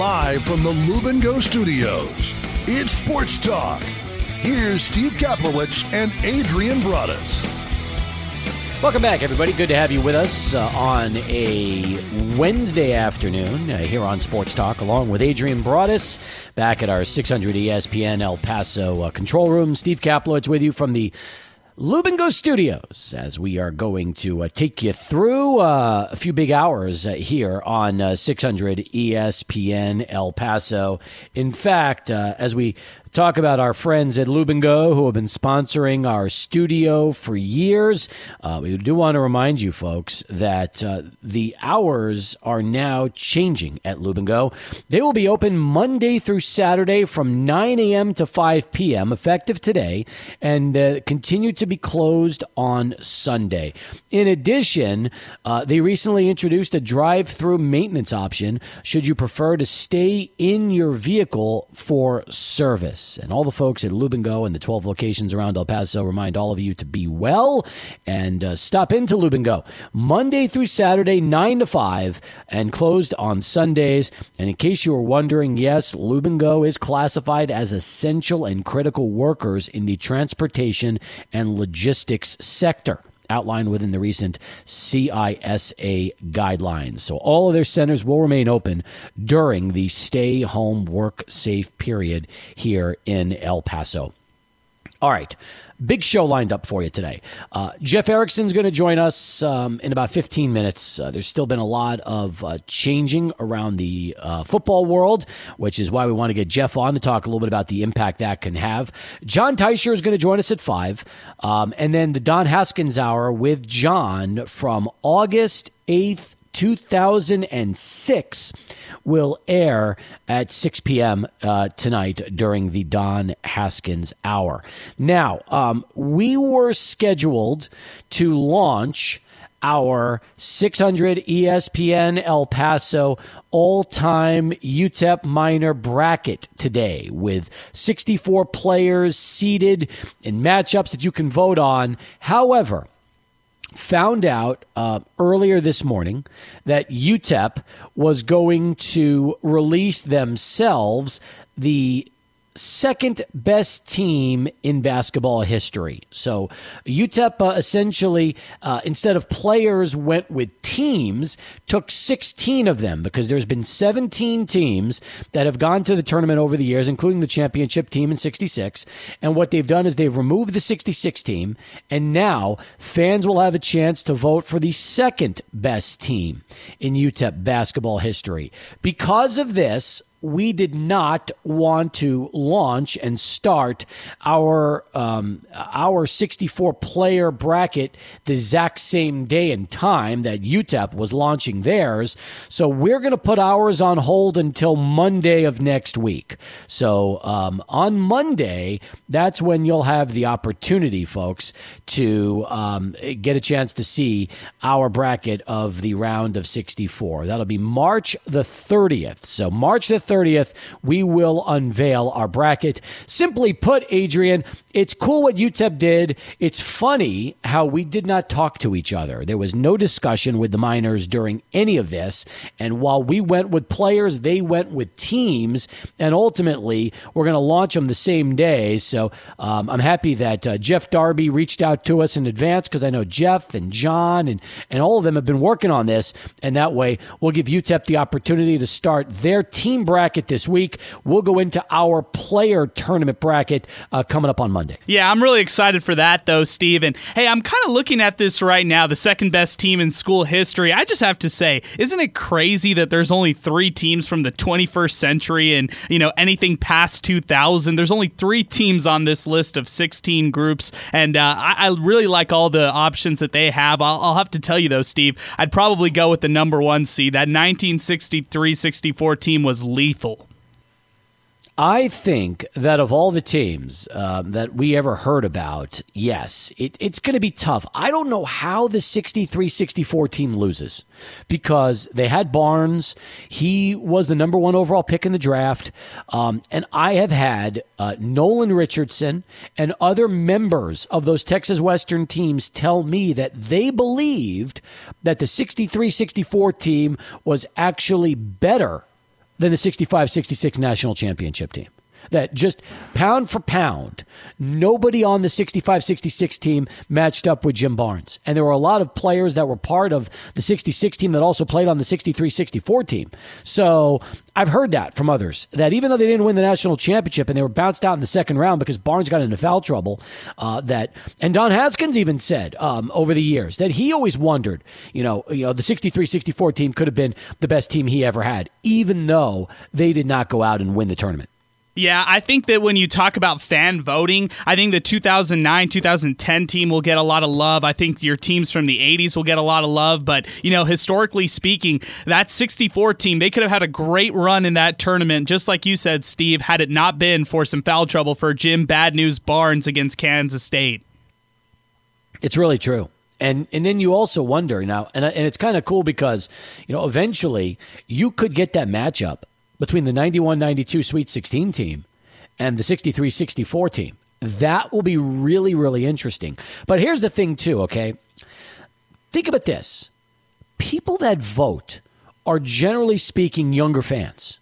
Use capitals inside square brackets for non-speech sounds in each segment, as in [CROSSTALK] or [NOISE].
Live from the Lube N' Go Studios, it's Sports Talk. Here's Steve Kaplowitz and Adrian Broadus. Welcome back, everybody. Good to have you with us uh, on a Wednesday afternoon uh, here on Sports Talk, along with Adrian Broadus, back at our 600 ESPN El Paso uh, control room. Steve Kaplowitz with you from the Lube N' Go Studios as we are going to uh, take you through uh, a few big hours uh, here on uh, 600 ESPN El Paso. In fact, uh, as we talk about our friends at Lube N' Go who have been sponsoring our studio for years. Uh, we do want to remind you folks that uh, the hours are now changing at Lube N' Go. They will be open Monday through Saturday from 9 a.m. to 5 p.m., effective today, and uh, continue to be closed on Sunday. In addition, uh, they recently introduced a drive through maintenance option should you prefer to stay in your vehicle for service. And all the folks at Lube N' Go and the 12 locations around El Paso remind all of you to be well and uh, stop into Lube N' Go Monday through Saturday, 9 to 5, and closed on Sundays. And in case you were wondering, yes, Lube N' Go is classified as essential and critical workers in the transportation and logistics sector outlined within the recent CISA guidelines. So all of their centers will remain open during the stay home work safe period here in El Paso. All right. Big show lined up for you today. Uh, Jeff Erickson's going to join us um, in about 15 minutes. Uh, there's still been a lot of uh, changing around the uh, football world, which is why we want to get Jeff on to talk a little bit about the impact that can have. Jon Teicher is going to join us at 5. Um, and then the Don Haskins Hour with Jon from August 8th 2006 will air at 6 p.m. Uh, tonight during the Don Haskins Hour. Now, um, we were scheduled to launch our 600 ESPN El Paso all time UTEP Miner bracket today with 64 players seeded in matchups that you can vote on. However, found out uh, earlier this morning that UTEP was going to release themselves the second best team in basketball history. So UTEP uh, essentially, uh, instead of players, went with teams, took 16 of them because there's been 17 teams that have gone to the tournament over the years, including the championship team in 66. And what they've done is they've removed the 66 team, and now fans will have a chance to vote for the second best team in UTEP basketball history. Because of this, we did not want to launch and start our um, our 64 player bracket the exact same day and time that UTEP was launching theirs. So we're going to put ours on hold until Monday of next week. So um, on Monday, that's when you'll have the opportunity, folks, to um, get a chance to see our bracket of the round of 64. That'll be March the 30th. So March the 30th, we will unveil our bracket. Simply put, Adrian, it's cool what UTEP did. It's funny how we did not talk to each other. There was no discussion with the Miners during any of this. And while we went with players, they went with teams. And ultimately, we're going to launch them the same day. So um, I'm happy that uh, Jeff Darby reached out to us in advance because I know Jeff and John and, and all of them have been working on this. And that way, we'll give UTEP the opportunity to start their team bracket this week. We'll go into our player tournament bracket uh, coming up on Monday. Yeah, I'm really excited for that, though, Steve. And hey, I'm kind of looking at this right now, the second best team in school history. I just have to say, isn't it crazy that there's only three teams from the 21st century and, you know, anything past 2000? There's only three teams on this list of 16 groups. And uh, I, I, really like all the options that they have. I'll, I'll have to tell you, though, Steve, I'd probably go with the number one seed. That 1963 64 team was lethal. I think that of all the teams uh, that we ever heard about, yes, it, it's going to be tough. I don't know how the 63 64 team loses because they had Barnes. He was the number one overall pick in the draft. Um, and I have had uh, Nolan Richardson and other members of those Texas Western teams tell me that they believed that the 63 64 team was actually better than the 65 66 national championship team that just pound for pound, nobody on the 65 66 team matched up with Jim Barnes. And there were a lot of players that were part of the 66 team that also played on the 63 64 team. So I've heard that from others that even though they didn't win the national championship and they were bounced out in the second round because Barnes got into foul trouble, uh, that and Don Haskins even said um, over the years that he always wondered, you know, you know, the 63 64 team could have been the best team he ever had, even though they did not go out and win the tournament. Yeah, I think that when you talk about fan voting, I think the 2009 2010 team will get a lot of love. I think your teams from the 80s will get a lot of love. But, you know, historically speaking, that 64 team, they could have had a great run in that tournament, just like you said, Steve, had it not been for some foul trouble for Jim Bad News Barnes against Kansas State. It's really true. And and then you also wonder now, and, and it's kind of cool because, you know, eventually you could get that matchup between the 91 92 Sweet 16 team and the 63 64 team. That will be really, really interesting. But here's the thing, too, okay? Think about this people that vote are generally speaking younger fans.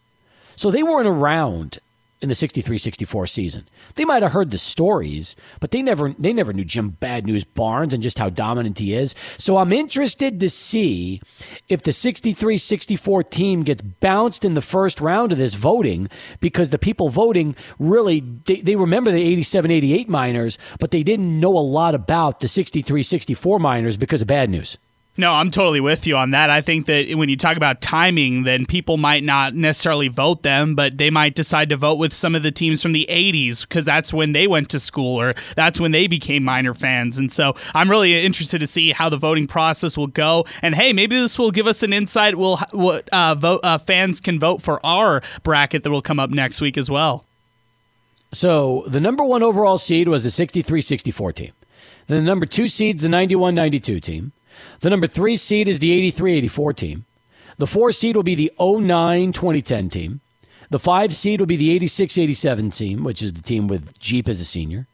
So they weren't around in the 63-64 season. They might have heard the stories, but they never they never knew Jim Bad News Barnes and just how dominant he is. So I'm interested to see if the 63-64 team gets bounced in the first round of this voting because the people voting really they, they remember the 87-88 Miners, but they didn't know a lot about the 63-64 Miners because of Bad News. No, I'm totally with you on that. I think that when you talk about timing, then people might not necessarily vote them, but they might decide to vote with some of the teams from the 80s because that's when they went to school or that's when they became Miner fans. And so I'm really interested to see how the voting process will go. And hey, maybe this will give us an insight. We'll, what uh, vote uh, fans can vote for our bracket that will come up next week as well. So the number one overall seed was the 63 64 team. The number two seed's the 91 92 team. The number three seed is the 83 84 team. The four seed will be the 09 2010 team. The five seed will be the 86 87 team, which is the team with Jeep as a senior.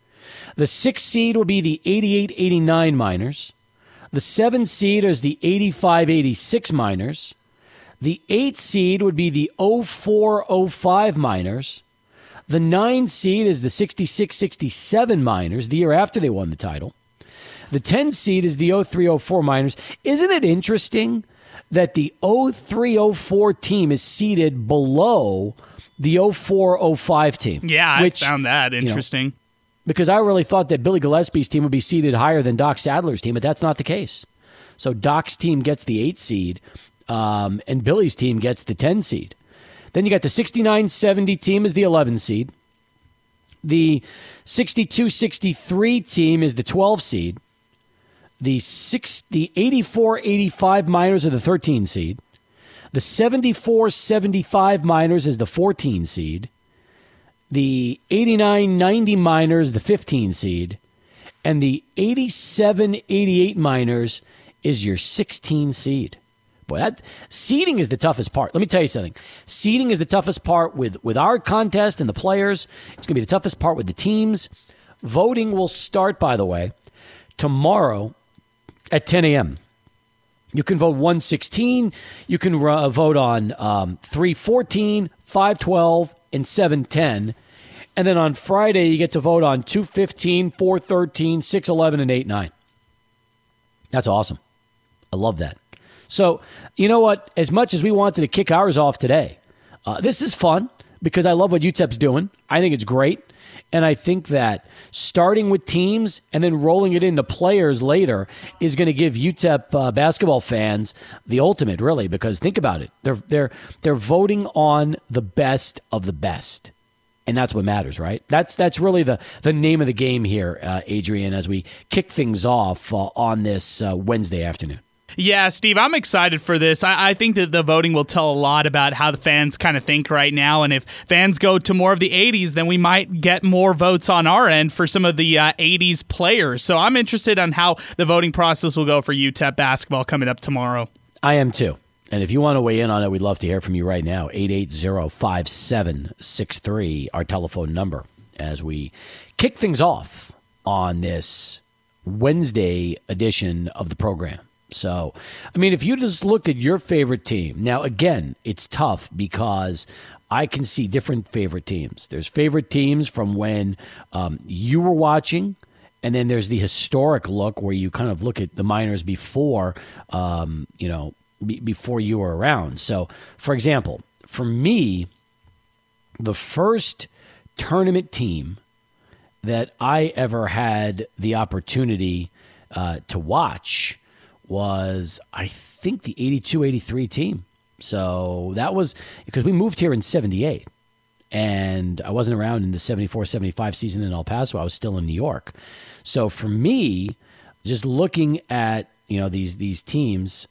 The six seed will be the 88 89 Miners. The seven seed is the 85 86 Miners. The eight seed would be the 04 05 Miners. The nine seed is the 66 67 Miners, the year after they won the title. The 10 seed is the 0304 Miners. Isn't it interesting that the 0304 team is seeded below the 0405 team? Yeah, which, I found that interesting. You know, because I really thought that Billy Gillispie's team would be seeded higher than Doc Sadler's team, but that's not the case. So Doc's team gets the 8 seed, um, and Billy's team gets the 10 seed. Then you got the 69 70 team is the 11 seed. The 62 63 team is the 12 seed. The six, the 84-85 Miners are the 13 seed. The 74-75 Miners is the 14 seed. The 89-90 Miners the 15 seed. And the 87-88 Miners is your 16 seed. Boy, that seeding is the toughest part. Let me tell you something. Seeding is the toughest part with with our contest and the players. It's going to be the toughest part with the teams. Voting will start, by the way, tomorrow at 10 a.m. You can vote 116. You can uh, vote on um, 314, 512, and 710. And then on Friday, you get to vote on 215, 413, 611, and 89. That's awesome. I love that. So, you know what? As much as we wanted to kick ours off today, uh, this is fun because I love what UTEP's doing. I think it's great. And I think that starting with teams and then rolling it into players later is going to give UTEP uh, basketball fans the ultimate, really. Because think about it, they're they're they're voting on the best of the best, and that's what matters, right? That's that's really the the name of the game here, uh, Adrian. As we kick things off uh, on this uh, Wednesday afternoon. Yeah, Steve, I'm excited for this. I, I, think that the voting will tell a lot about how the fans kind of think right now. And if fans go to more of the 80s, then we might get more votes on our end for some of the uh, 80s players. So I'm interested on how the voting process will go for UTEP basketball coming up tomorrow. I am too. And if you want to weigh in on it, we'd love to hear from you right now. 880 5763, our telephone number, as we kick things off on this Wednesday edition of the program. So, I mean, if you just looked at your favorite team, now again, it's tough because I can see different favorite teams. There's favorite teams from when um, you were watching, and then there's the historic look where you kind of look at the Miners before, um, you know, b- before you were around. So, for example, for me, the first tournament team that I ever had the opportunity uh, to watch was, I think, the 82 83 team. So that was because we moved here in 78 and I wasn't around in the 74 75 season in El Paso. I was still in New York. So for me, just looking at, you know, these these teams,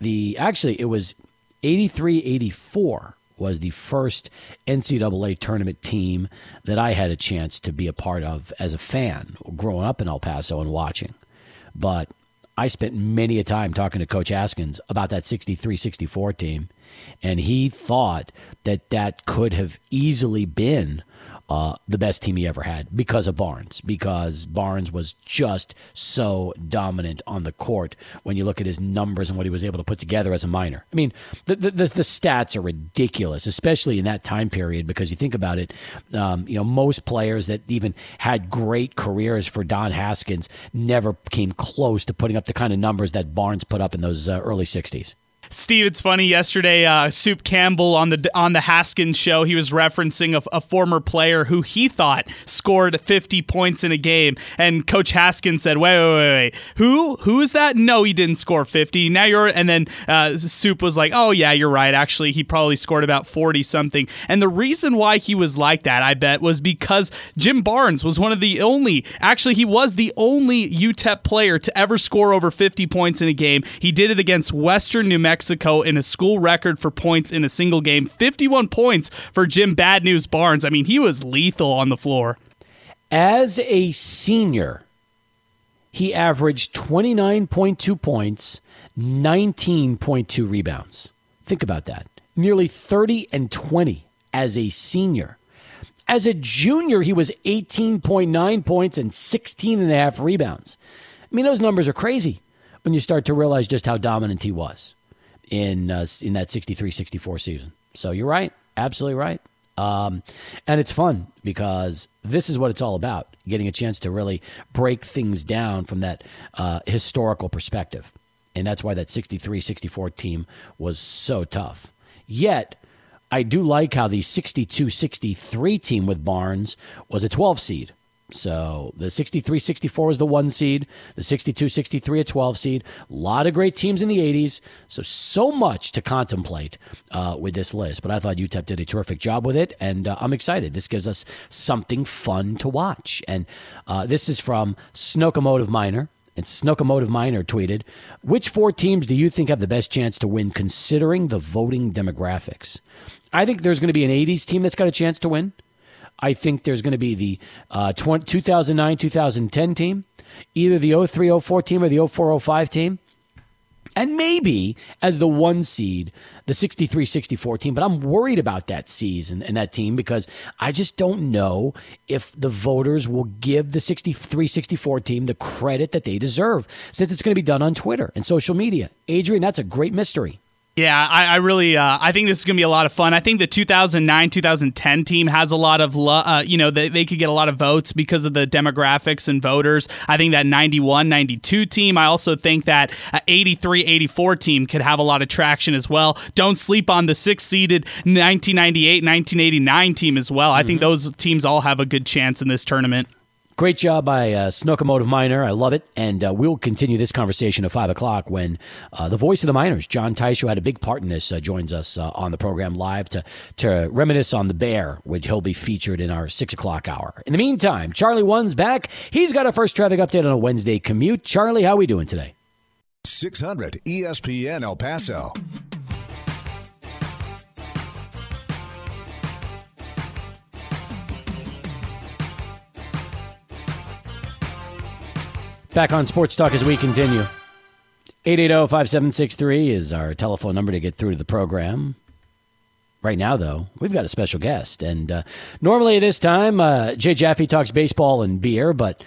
the actually it was 83 84 was the first NCAA tournament team that I had a chance to be a part of as a fan growing up in El Paso and watching. But I spent many a time talking to Coach Haskins about that 63 64 team, and he thought that that could have easily been uh, the best team he ever had because of Barnes, because Barnes was just so dominant on the court when you look at his numbers and what he was able to put together as a Miner. I mean, the, the, the, stats are ridiculous, especially in that time period, because you think about it, um, you know, most players that even had great careers for Don Haskins never came close to putting up the kind of numbers that Barnes put up in those uh, early 60s. Steve, it's funny. Yesterday, uh, Soup Campbell on the on the Haskins show, he was referencing a, a, former player who he thought scored 50 points in a game, and Coach Haskins said, "Wait, wait, wait, wait. who who is that? No, he didn't score 50. Now you're." And then uh, Soup was like, "Oh yeah, you're right. Actually, he probably scored about 40 something." And the reason why he was like that, I bet, was because Jim Barnes was one of the only. Actually, he was the only UTEP player to ever score over 50 points in a game. He did it against Western New Mexico. Mexico in a school record for points in a single game. 51 points for Jim Bad News Barnes. I mean, he was lethal on the floor. As a senior, he averaged 29.2 points, 19.2 rebounds. Think about that. Nearly 30 and 20 as a senior. As a junior, he was 18.9 points and 16 and a half rebounds. I mean, those numbers are crazy when you start to realize just how dominant he was in uh, in that 63-64 season. So you're right, absolutely right. Um, and it's fun because this is what it's all about getting a chance to really break things down from that uh, historical perspective. And that's why that 63 64 team was so tough. Yet, I do like how the 62 63 team with Barnes was a 12 seed. So the 63 64 was the one seed, the 62 63 a 12 seed. A lot of great teams in the 80s. So, so much to contemplate uh, with this list. But I thought UTEP did a terrific job with it, and uh, I'm excited. This gives us something fun to watch. And uh, this is from Snokomotive Minor. And Snokomotive Minor tweeted, Which four teams do you think have the best chance to win considering the voting demographics? I think there's going to be an 80s team that's got a chance to win. I think there's going to be the uh, 2009 2010 team, either the 03 04 team or the 04 05 team. And maybe as the one seed, the 63 64 team. But I'm worried about that season and that team because I just don't know if the voters will give the 63 64 team the credit that they deserve since it's going to be done on Twitter and social media. Adrian, that's a great mystery. Yeah, I, I really, uh, I think this is going to be a lot of fun. I think the 2009 2010 team has a lot of, lo- uh, you know, they, they could get a lot of votes because of the demographics and voters. I think that 91 92 team, I also think that 83 84 team could have a lot of traction as well. Don't sleep on the six seeded 1998 1989 team as well. I mm-hmm. think those teams all have a good chance in this tournament. Great job by uh, Snokomotive Minor. I love it. And uh, we'll continue this conversation at 5 o'clock when uh, the voice of the miners, Jon Teicher, had a big part in this, uh, joins us uh, on the program live to, to reminisce on the bear, which he'll be featured in our 6 o'clock hour. In the meantime, Charlie One's back. He's got a first traffic update on a Wednesday commute. Charlie, how are we doing today? 600 ESPN El Paso. Back on Sports Talk as we continue. 880-5763 is our telephone number to get through to the program. Right now, though, we've got a special guest. And uh, normally this time, uh, Jay Jaffe talks baseball and beer, but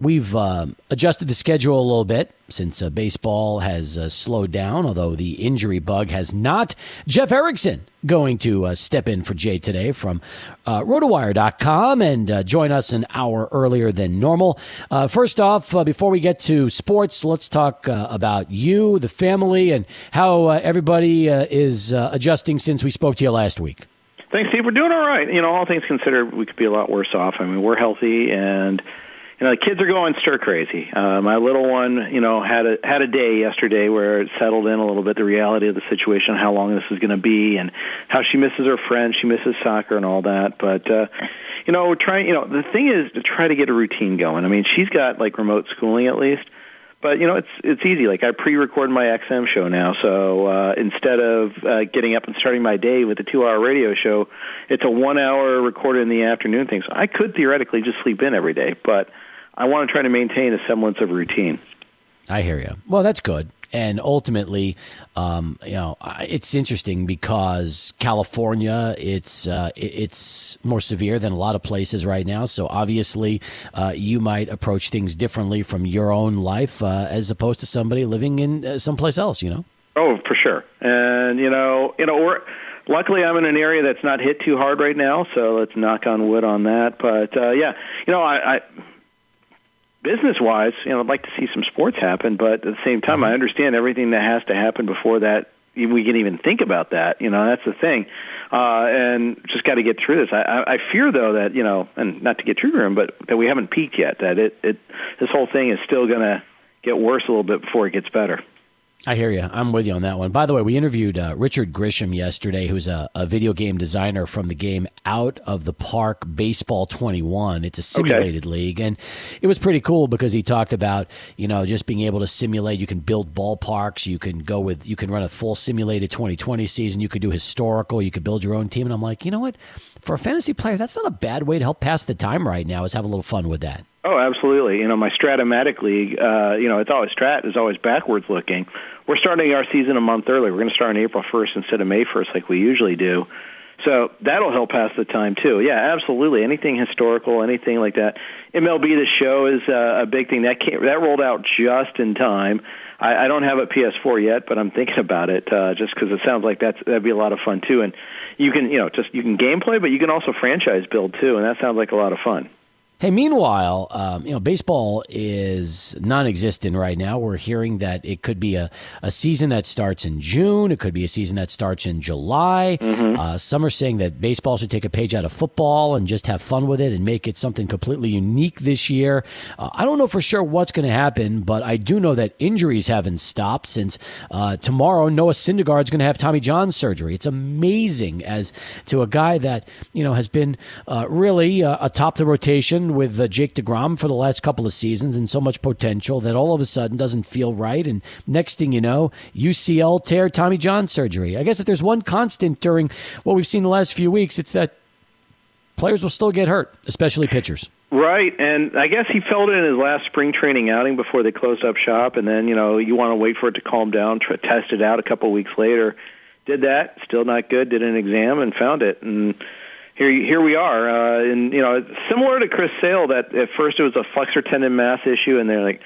we've uh, adjusted the schedule a little bit since uh, baseball has uh, slowed down, although the injury bug has not. Jeff Erickson going to uh, step in for Jay today from uh, rotowire.com and uh, join us an hour earlier than normal. Uh, first off, before we get to sports, let's talk about you, the family, and how everybody is adjusting since we spoke to you last week. Thanks, Steve. We're doing all right. You know, all things considered, we could be a lot worse off. I mean, we're healthy, and you know, the kids are going stir crazy. Uh, my little one, you know, had a had a day yesterday where it settled in a little bit the reality of the situation, how long this is going to be, and how she misses her friends, she misses soccer and all that. But uh, you know, we're trying. You know, the thing is to try to get a routine going. I mean, she's got like remote schooling at least but you know it's it's easy like i pre-record my xm show now so uh instead of uh, getting up and starting my day with a two hour radio show it's a one hour recorded in the afternoon thing so i could theoretically just sleep in every day but i want to try to maintain a semblance of routine I hear you. Well, that's good. And ultimately, um, you know, it's interesting because California, it's uh, it's more severe than a lot of places right now. So obviously, uh, you might approach things differently from your own life uh, as opposed to somebody living in uh, someplace else. You know. Oh, for sure. And you know, you know, we're luckily I'm in an area that's not hit too hard right now, so let's knock on wood on that. But uh, yeah, you know, I, I business wise, you know, I'd like to see some sports happen, but at the same time, I understand everything that has to happen before that we can even think about that. You know, that's the thing, uh, and just got to get through this. I, I, I fear though that you know, and not to get too grim, but that we haven't peaked yet. That it, it this whole thing is still going to get worse a little bit before it gets better. I hear you. I'm with you on that one. By the way, we interviewed uh, Richard Grisham yesterday, who's a, a video game designer from the game Out of the Park Baseball 21. It's a simulated league, and it was pretty cool because he talked about you know just being able to simulate. You can build ballparks. You can go with. You can run a full simulated 2020 season. You could do historical. You could build your own team. And I'm like, you know what? For a fantasy player, that's not a bad way to help pass the time right now. Is have a little fun with that. Oh, absolutely. You know, my Strat-O-Matic League, uh, you know, it's always Strat is always backwards looking. We're starting our season a month early. We're going to start on April 1st instead of May 1st like we usually do. So that'll help pass the time too. Yeah, absolutely. Anything historical, anything like that. MLB The Show is uh, a big thing that came, that rolled out just in time. I, I don't have a PS4 yet, but I'm thinking about it uh, just because it sounds like that's that'd be a lot of fun too. And you can you know just you can gameplay, but you can also franchise build too, and that sounds like a lot of fun. Hey, meanwhile, um, you know, baseball is non-existent right now. We're hearing that it could be a, a season that starts in June. It could be a season that starts in July. Uh, some are saying that baseball should take a page out of football and just have fun with it and make it something completely unique this year. Uh, I don't know for sure what's going to happen, but I do know that injuries haven't stopped since uh, tomorrow Noah Syndergaard's going to have Tommy John surgery. It's amazing as to a guy that you know has been uh, really uh, atop the rotation with uh, Jake DeGrom for the last couple of seasons and so much potential that all of a sudden doesn't feel right. And next thing you know, UCL tear, Tommy John surgery. I guess if there's one constant during what we've seen the last few weeks, it's that players will still get hurt, especially pitchers. Right, and I guess he felt it in his last spring training outing before they closed up shop, and then you know you want to wait for it to calm down, try, test it out a couple weeks later. Did that, still not good. Did an exam and found it, and here here we are. Uh, and you know, similar to Chris Sale, that at first it was a flexor tendon mass issue, and they're like,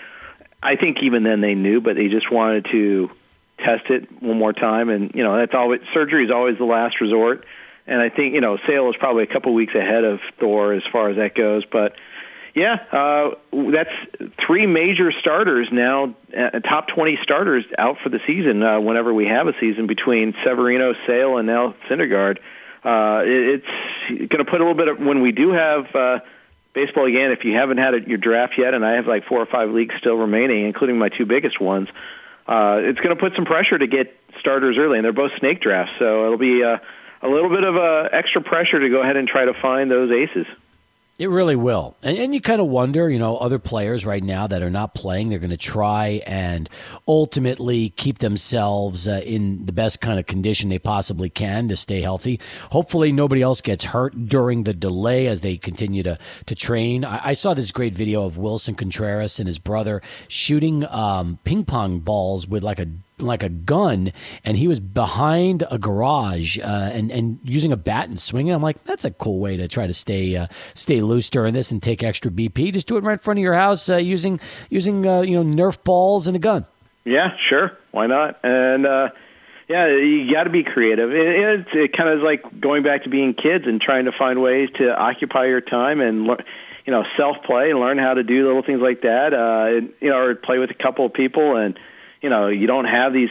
I think even then they knew, but they just wanted to test it one more time, and you know that's always surgery is always the last resort. And I think you know Sale is probably a couple weeks ahead of Thor as far as that goes, but yeah, uh, that's three major starters now, uh, top 20 starters out for the season uh, whenever we have a season between Severino, Sale, and now Syndergaard. It, it's going to put a little bit of, when we do have uh, baseball again, if you haven't had it, your draft yet, and I have like four or five leagues still remaining, including my two biggest ones, uh, it's going to put some pressure to get starters early, and they're both snake drafts, so it'll be uh, a little bit of uh, extra pressure to go ahead and try to find those aces. It really will. And, and you kind of wonder, you know, other players right now that are not playing, they're going to try and ultimately keep themselves uh, in the best kind of condition they possibly can to stay healthy. Hopefully, nobody else gets hurt during the delay as they continue to, to train. I, I saw this great video of Willson Contreras and his brother shooting um, ping pong balls with like a like a gun, and he was behind a garage uh, and and using a bat and swinging. I'm like, that's a cool way to try to stay uh, stay loose during this and take extra BP. Just do it right in front of your house uh, using using uh, you know Nerf balls and a gun. Yeah, sure. Why not? And uh, yeah, you got to be creative. It, it, it kind of is like going back to being kids and trying to find ways to occupy your time and you know self play and learn how to do little things like that. Uh, you know, or play with a couple of people and you know you don't have these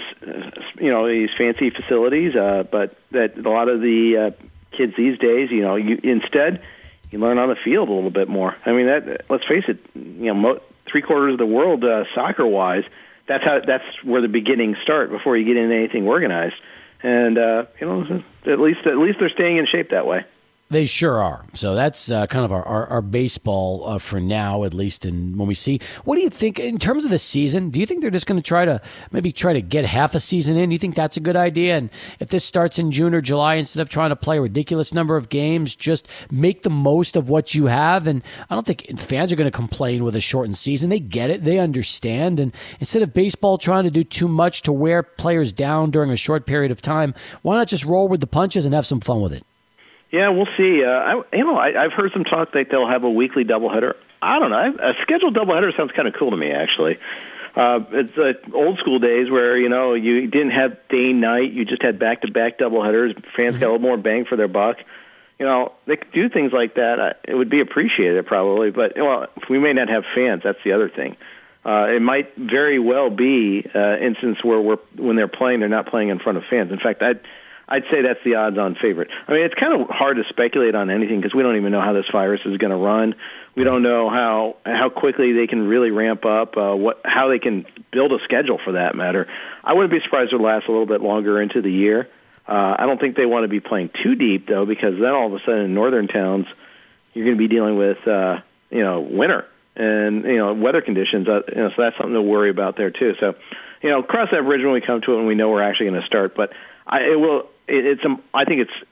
you know these fancy facilities, uh, but that a lot of the uh, kids these days, you know, you instead you learn on the field a little bit more. I mean, that let's face it, you know, mo- three quarters of the world uh, soccer wise, that's how that's where the beginnings start before you get into anything organized. And uh, you know, at least at least they're staying in shape that way. They sure are. So that's uh, kind of our, our, our baseball uh, for now, at least. And when we see, what do you think in terms of the season? Do you think they're just going to try to maybe try to get half a season in? Do you think that's a good idea? And if this starts in June or July, instead of trying to play a ridiculous number of games, just make the most of what you have. And I don't think fans are going to complain with a shortened season. They get it, they understand. And instead of baseball trying to do too much to wear players down during a short period of time, why not just roll with the punches and have some fun with it? Yeah, we'll see. Uh, I, you know, I, I've heard some talk that they'll have a weekly doubleheader. I don't know. A scheduled doubleheader sounds kind of cool to me, actually. Uh, it's uh, old school days where you know you didn't have day night; you just had back to back doubleheaders. Fans mm-hmm. got a little more bang for their buck. You know, they could do things like that. It would be appreciated probably, but well, we may not have fans. That's the other thing. Uh, it might very well be uh, instance where we're when they're playing, they're not playing in front of fans. In fact, I'd I'd say that's the odds-on favorite. I mean, it's kind of hard to speculate on anything because we don't even know how this virus is going to run. We don't know how how quickly they can really ramp up, uh, what how they can build a schedule for that matter. I wouldn't be surprised if it lasts a little bit longer into the year. Uh, I don't think they want to be playing too deep though, because then all of a sudden in northern towns, you're going to be dealing with uh, you know winter and you know weather conditions. Uh, you know, so that's something to worry about there too. So, you know, cross that bridge when we come to it, and we know we're actually going to start. But I, it will it, it's um, I think it's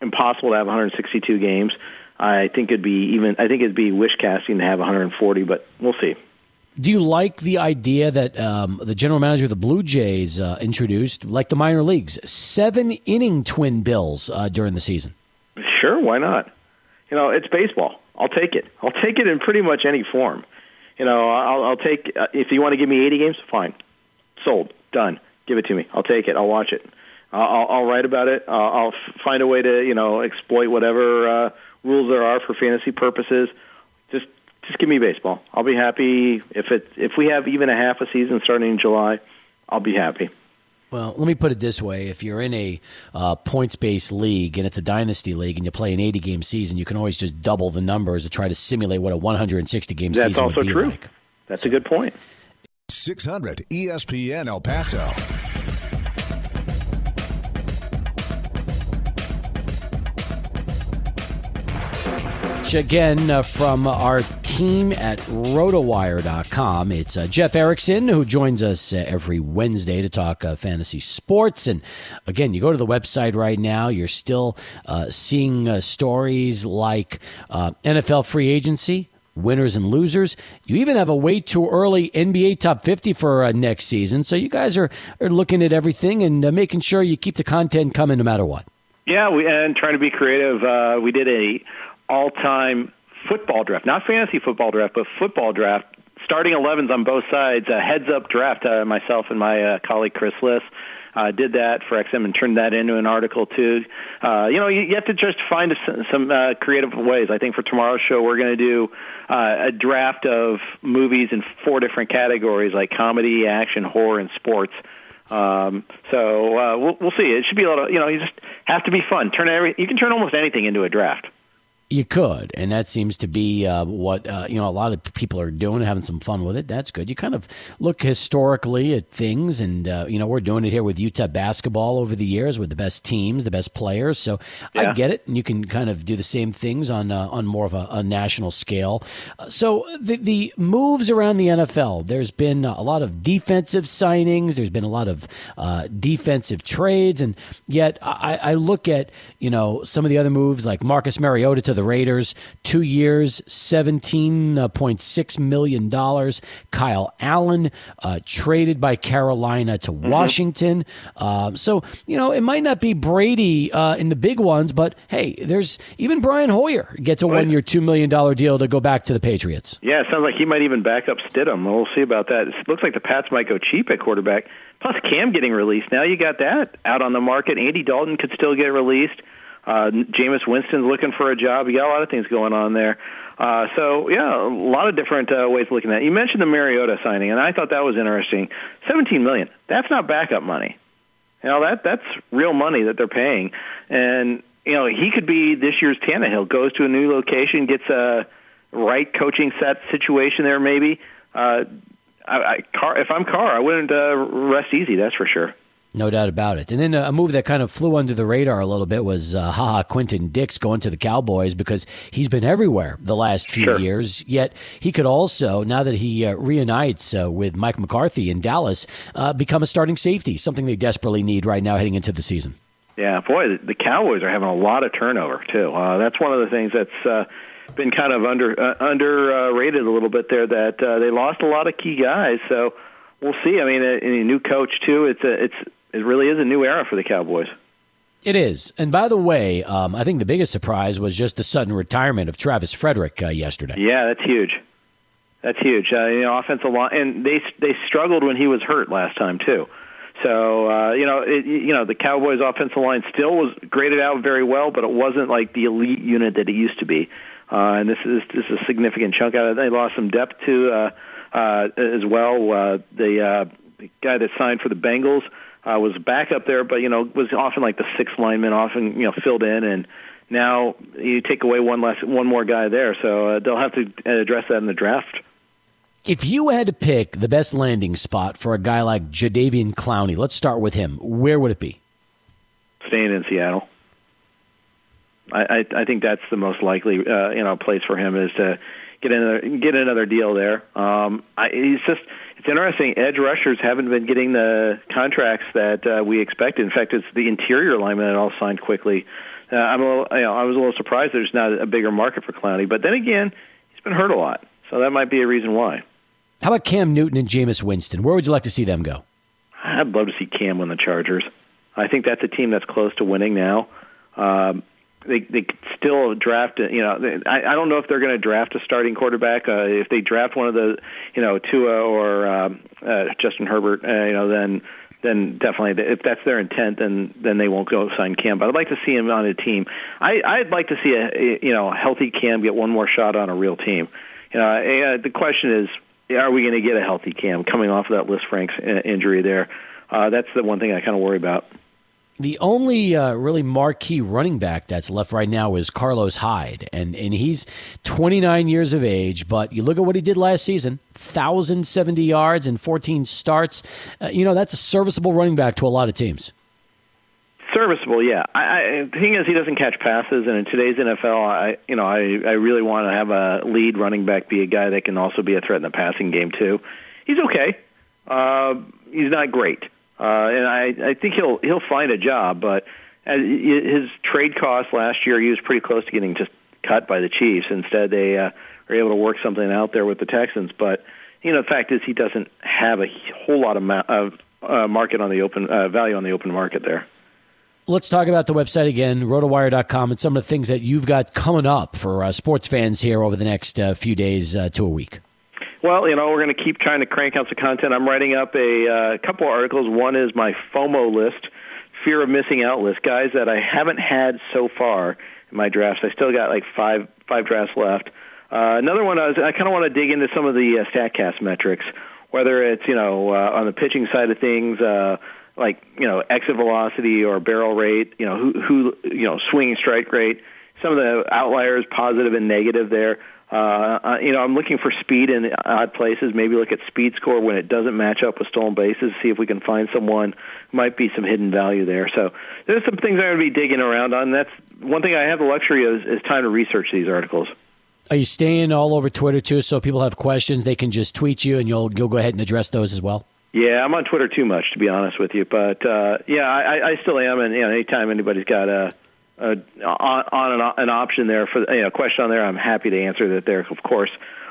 impossible to have 162 games. I think it'd be even. I think it'd be wish casting to have 140, but we'll see. Do you like the idea that um, the general manager of the Blue Jays uh, introduced, like the minor leagues, seven inning twin bills uh, during the season? Sure, why not? You know, it's baseball. I'll take it. I'll take it in pretty much any form. You know, I'll, I'll take uh, if you want to give me 80 games, fine, sold, done. Give it to me. I'll take it. I'll watch it. I'll, I'll write about it. I'll, I'll find a way to you know exploit whatever uh, rules there are for fantasy purposes. Just just give me baseball. I'll be happy if it if we have even a half a season starting in July. I'll be happy. Well, let me put it this way: if you're in a uh, points-based league and it's a dynasty league and you play an 80-game season, you can always just double the numbers to try to simulate what a 160-game That's season would be true. like. That's so. a good point. 600 ESPN El Paso. Again uh, from our team at rotowire.com. It's uh, Jeff Erickson who joins us uh, every Wednesday to talk uh, fantasy sports. And again, you go to the website right now, you're still uh, seeing stories like NFL free agency. Winners and losers. You even have a way too early NBA top 50 for next season. So you guys are, are looking at everything and making sure you keep the content coming no matter what. Yeah, we and trying to be creative. Uh, we did a all-time football draft, not fantasy football draft, but football draft. Starting 11s on both sides, a heads-up draft. Uh, myself and my uh, colleague Chris Liss uh, did that for XM and turned that into an article too. Uh, you know, you, you have to just find a, some uh, creative ways. I think for tomorrow's show, we're going to do uh, a draft of movies in four different categories, like comedy, action, horror, and sports. Um, so uh, we'll, we'll see. It should be a of you know. You just have to be fun. Turn every. You can turn almost anything into a draft. You could, and that seems to be uh, what uh, you know. A lot of people are doing, having some fun with it. That's good. You kind of look historically at things, and uh, you know we're doing it here with UTEP basketball over the years with the best teams, the best players. So yeah. I get it, and you can kind of do the same things on uh, on more of a, a national scale. So the the moves around the NFL, there's been a lot of defensive signings. There's been a lot of uh, defensive trades, and yet I, I look at you know some of the other moves like Marcus Mariota to to the Raiders. Two years, $17.6 million. Kyle Allen uh, traded by Carolina to mm-hmm. Washington. Uh, so, you know, it might not be Brady uh, in the big ones, but hey, there's even Brian Hoyer gets a one year, $2 million deal to go back to the Patriots. Yeah, it sounds like he might even back up Stidham. We'll see about that. It looks like the Pats might go cheap at quarterback. Plus, Cam getting released. Now you got that out on the market. Andy Dalton could still get released. Uh, Jameis Winston's looking for a job. You got a lot of things going on there. Uh, so yeah, a lot of different uh, ways of looking at it. You mentioned the Mariota signing, and I thought that was interesting. Seventeen million. That's not backup money. You know that that's real money that they're paying, and you know he could be this year's Tannehill. Goes to a new location, gets a right coaching set situation there, maybe. Uh, I, I, Carr, if I'm Carr, I wouldn't uh, rest easy. That's for sure. No doubt about it. And then a move that kind of flew under the radar a little bit was uh, Ha Ha Clinton-Dix going to the Cowboys because he's been everywhere the last few sure. years. Yet he could also, now that he uh, reunites uh, with Mike McCarthy in Dallas, uh, become a starting safety, something they desperately need right now heading into the season. Yeah, boy, the Cowboys are having a lot of turnover too. Uh, that's one of the things that's uh, been kind of under uh, underrated a little bit there. That uh, they lost a lot of key guys, so we'll see. I mean, a, a new coach too. It's a, it's it really is a new era for the Cowboys. It is. And by the way, um, I think the biggest surprise was just the sudden retirement of Travis Frederick uh, yesterday. Yeah, that's huge. That's huge. Uh, you know, offensive line, and they they struggled when he was hurt last time too. So uh, you know, it, you know, the Cowboys' offensive line still was graded out very well, but it wasn't like the elite unit that it used to be. Uh, and this is this is a significant chunk out of it. They lost some depth too uh, uh, as well. Uh, the, uh, the guy that signed for the Bengals uh, was back up there, but you know was often like the sixth lineman, often you know filled in, and now you take away one less one more guy there, so uh, they'll have to address that in the draft. If you had to pick the best landing spot for a guy like Jadeveon Clowney, let's start with him. Where would it be? Staying in Seattle. I, I, I think that's the most likely uh, you know place for him is to get another get another deal there. Um, I, he's just it's interesting. Edge rushers haven't been getting the contracts that uh, we expected. In fact, it's the interior linemen that all signed quickly. Uh, I'm a little, you know, I was a little surprised there's not a bigger market for Clowney. But then again, he's been hurt a lot, so that might be a reason why. How about Cam Newton and Jameis Winston? Where would you like to see them go? I'd love to see Cam win the Chargers. I think that's a team that's close to winning now. Um, they they still draft. You know, I, I don't know if they're going to draft a starting quarterback. Uh, if they draft one of the, you know, Tua or um, uh, Justin Herbert, uh, you know, then then definitely if that's their intent, then then they won't go sign Cam. But I'd like to see him on a team. I I'd like to see a you know a healthy Cam get one more shot on a real team. You know, uh, the question is, are we going to get a healthy Cam coming off of that Lisfranc's uh, injury there? Uh, that's the one thing I kind of worry about. The only uh, really marquee running back that's left right now is Carlos Hyde, and and he's 29 years of age. But you look at what he did last season: 1,070 yards and 14 starts. Uh, you know that's a serviceable running back to a lot of teams. Serviceable, yeah. I, I, the thing is, he doesn't catch passes, and in today's NFL, I you know I I really want to have a lead running back be a guy that can also be a threat in the passing game too. He's okay. Uh, he's not great. Uh, and I, I think he'll he'll find a job. But his trade cost last year, he was pretty close to getting just cut by the Chiefs. Instead, they uh, were able to work something out there with the Texans. But you know, the fact is, he doesn't have a whole lot of, ma- of uh, market on the open uh, value on the open market there. Let's talk about the website again, rotowire.com, and some of the things that you've got coming up for uh, sports fans here over the next uh, few days uh, to a week. Well, you know, we're going to keep trying to crank out some content. I'm writing up a uh, couple of articles. One is my FOMO list, fear of missing out list, guys that I haven't had so far in my drafts. I still got like five five drafts left. Uh, another one, I, was, I kind of want to dig into some of the uh, Statcast metrics, whether it's you know uh, on the pitching side of things, uh, like you know exit velocity or barrel rate, you know who who you know swinging strike rate. Some of the outliers, positive and negative there. Uh, you know, I'm looking for speed in odd places. Maybe look at speed score when it doesn't match up with stolen bases. See if we can find someone. Might be some hidden value there. So there's some things I'm going to be digging around on. That's one thing I have the luxury of is, is time to research these articles. Are you staying all over Twitter too? So if people have questions, they can just tweet you, and you'll you'll go ahead and address those as well. Yeah, I'm on Twitter too much to be honest with you, but uh, yeah, I, I still am. And you know, anytime anybody's got a uh, on, on an, an, option there for you know question on there, I'm happy to answer that there, of course.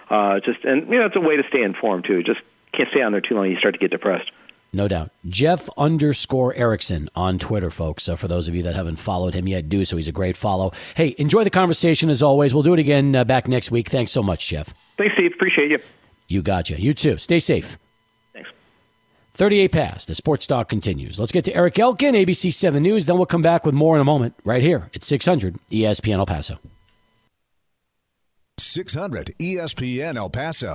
Uh, just and you know it's a way to stay informed too. Just can't stay on there too long; you start to get depressed. No doubt. Jeff underscore Erickson on Twitter, folks. So for those of you that haven't followed him yet, do so. He's a great follow. Hey, enjoy the conversation as always. We'll do it again uh, back next week. Thanks so much, Jeff. Thanks, Steve. Appreciate you. You gotcha. You too. Stay safe. Thanks. 38 past. The sports talk continues. Let's get to Eric Elkin, ABC 7 News. Then we'll come back with more in a moment right here at 600 ESPN El Paso. 600 ESPN El Paso.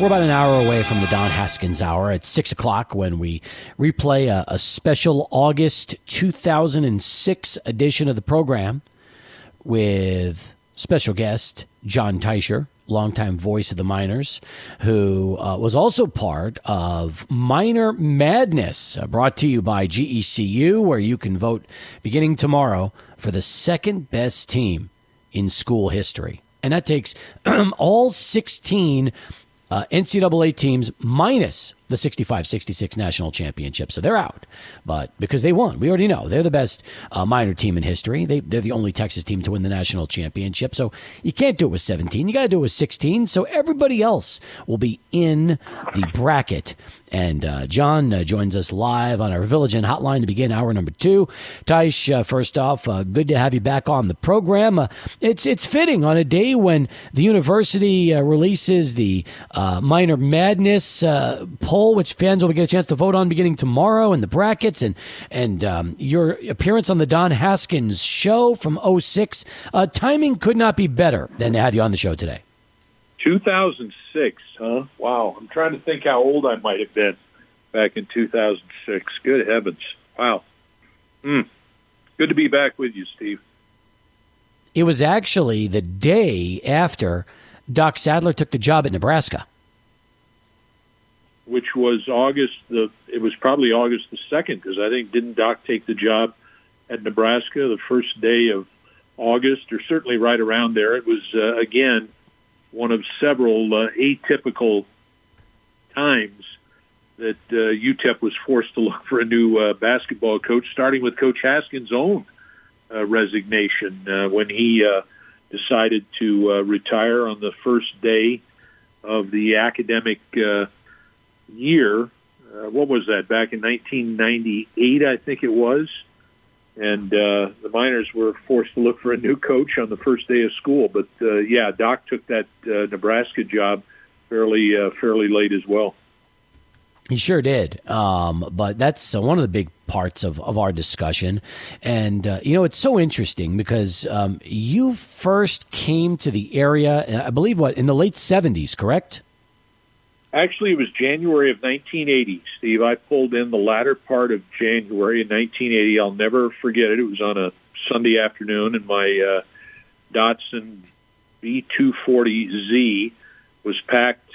We're about an hour away from the Don Haskins Hour at 6 o'clock when we replay a, a, special August 2006 edition of the program with special guest Jon Teicher, longtime voice of the Miners, who uh, was also part of Miner Madness, uh, brought to you by GECU, where you can vote beginning tomorrow for the second best team in school history. And that takes [CLEARS THROAT] all 16 uh, NCAA teams minus the 65 66 national championship. So they're out. But because they won, we already know they're the best uh, Miner team in history. They, they're the only Texas team to win the national championship. So you can't do it with 17. You got to do it with 16. So everybody else will be in the bracket and uh, Jon uh, joins us live on our Village Inn hotline to begin hour number two. Teich, uh, first off, uh, good to have you back on the program. Uh, it's it's fitting on a day when the university releases the Miner Madness poll, which fans will get a chance to vote on beginning tomorrow, and the brackets, and and um, your appearance on the Don Haskins show from 06. timing could not be better than to have you on the show today. 2006, huh? Wow. I'm trying to think how old I might have been back in 2006. Good heavens. Wow. Mm. Good to be back with you, Steve. It was actually the day after Doc Sadler took the job at Nebraska. Which was August the it was probably August the 2nd because I think didn't Doc take the job at Nebraska the first day of August or certainly right around there. It was uh, again one of several uh, atypical times that uh, UTEP was forced to look for a new uh, basketball coach, starting with Coach Haskins' own uh, resignation uh, when he decided to retire on the first day of the academic year. Uh, what was that? Back in 1998, I think it was and uh, the Miners were forced to look for a new coach on the first day of school. But uh, yeah, Doc took that uh, Nebraska job fairly uh, fairly late as well. He sure did. Um, but that's uh, one of the big parts of, of our discussion. And, uh, you know, it's so interesting because um, you first came to the area, I believe, what, in the late 70s, correct? Actually, it was January of 1980, Steve. I pulled in the latter part of January in 1980. I'll never forget it. It was on a Sunday afternoon, and my uh, Datsun B240Z was packed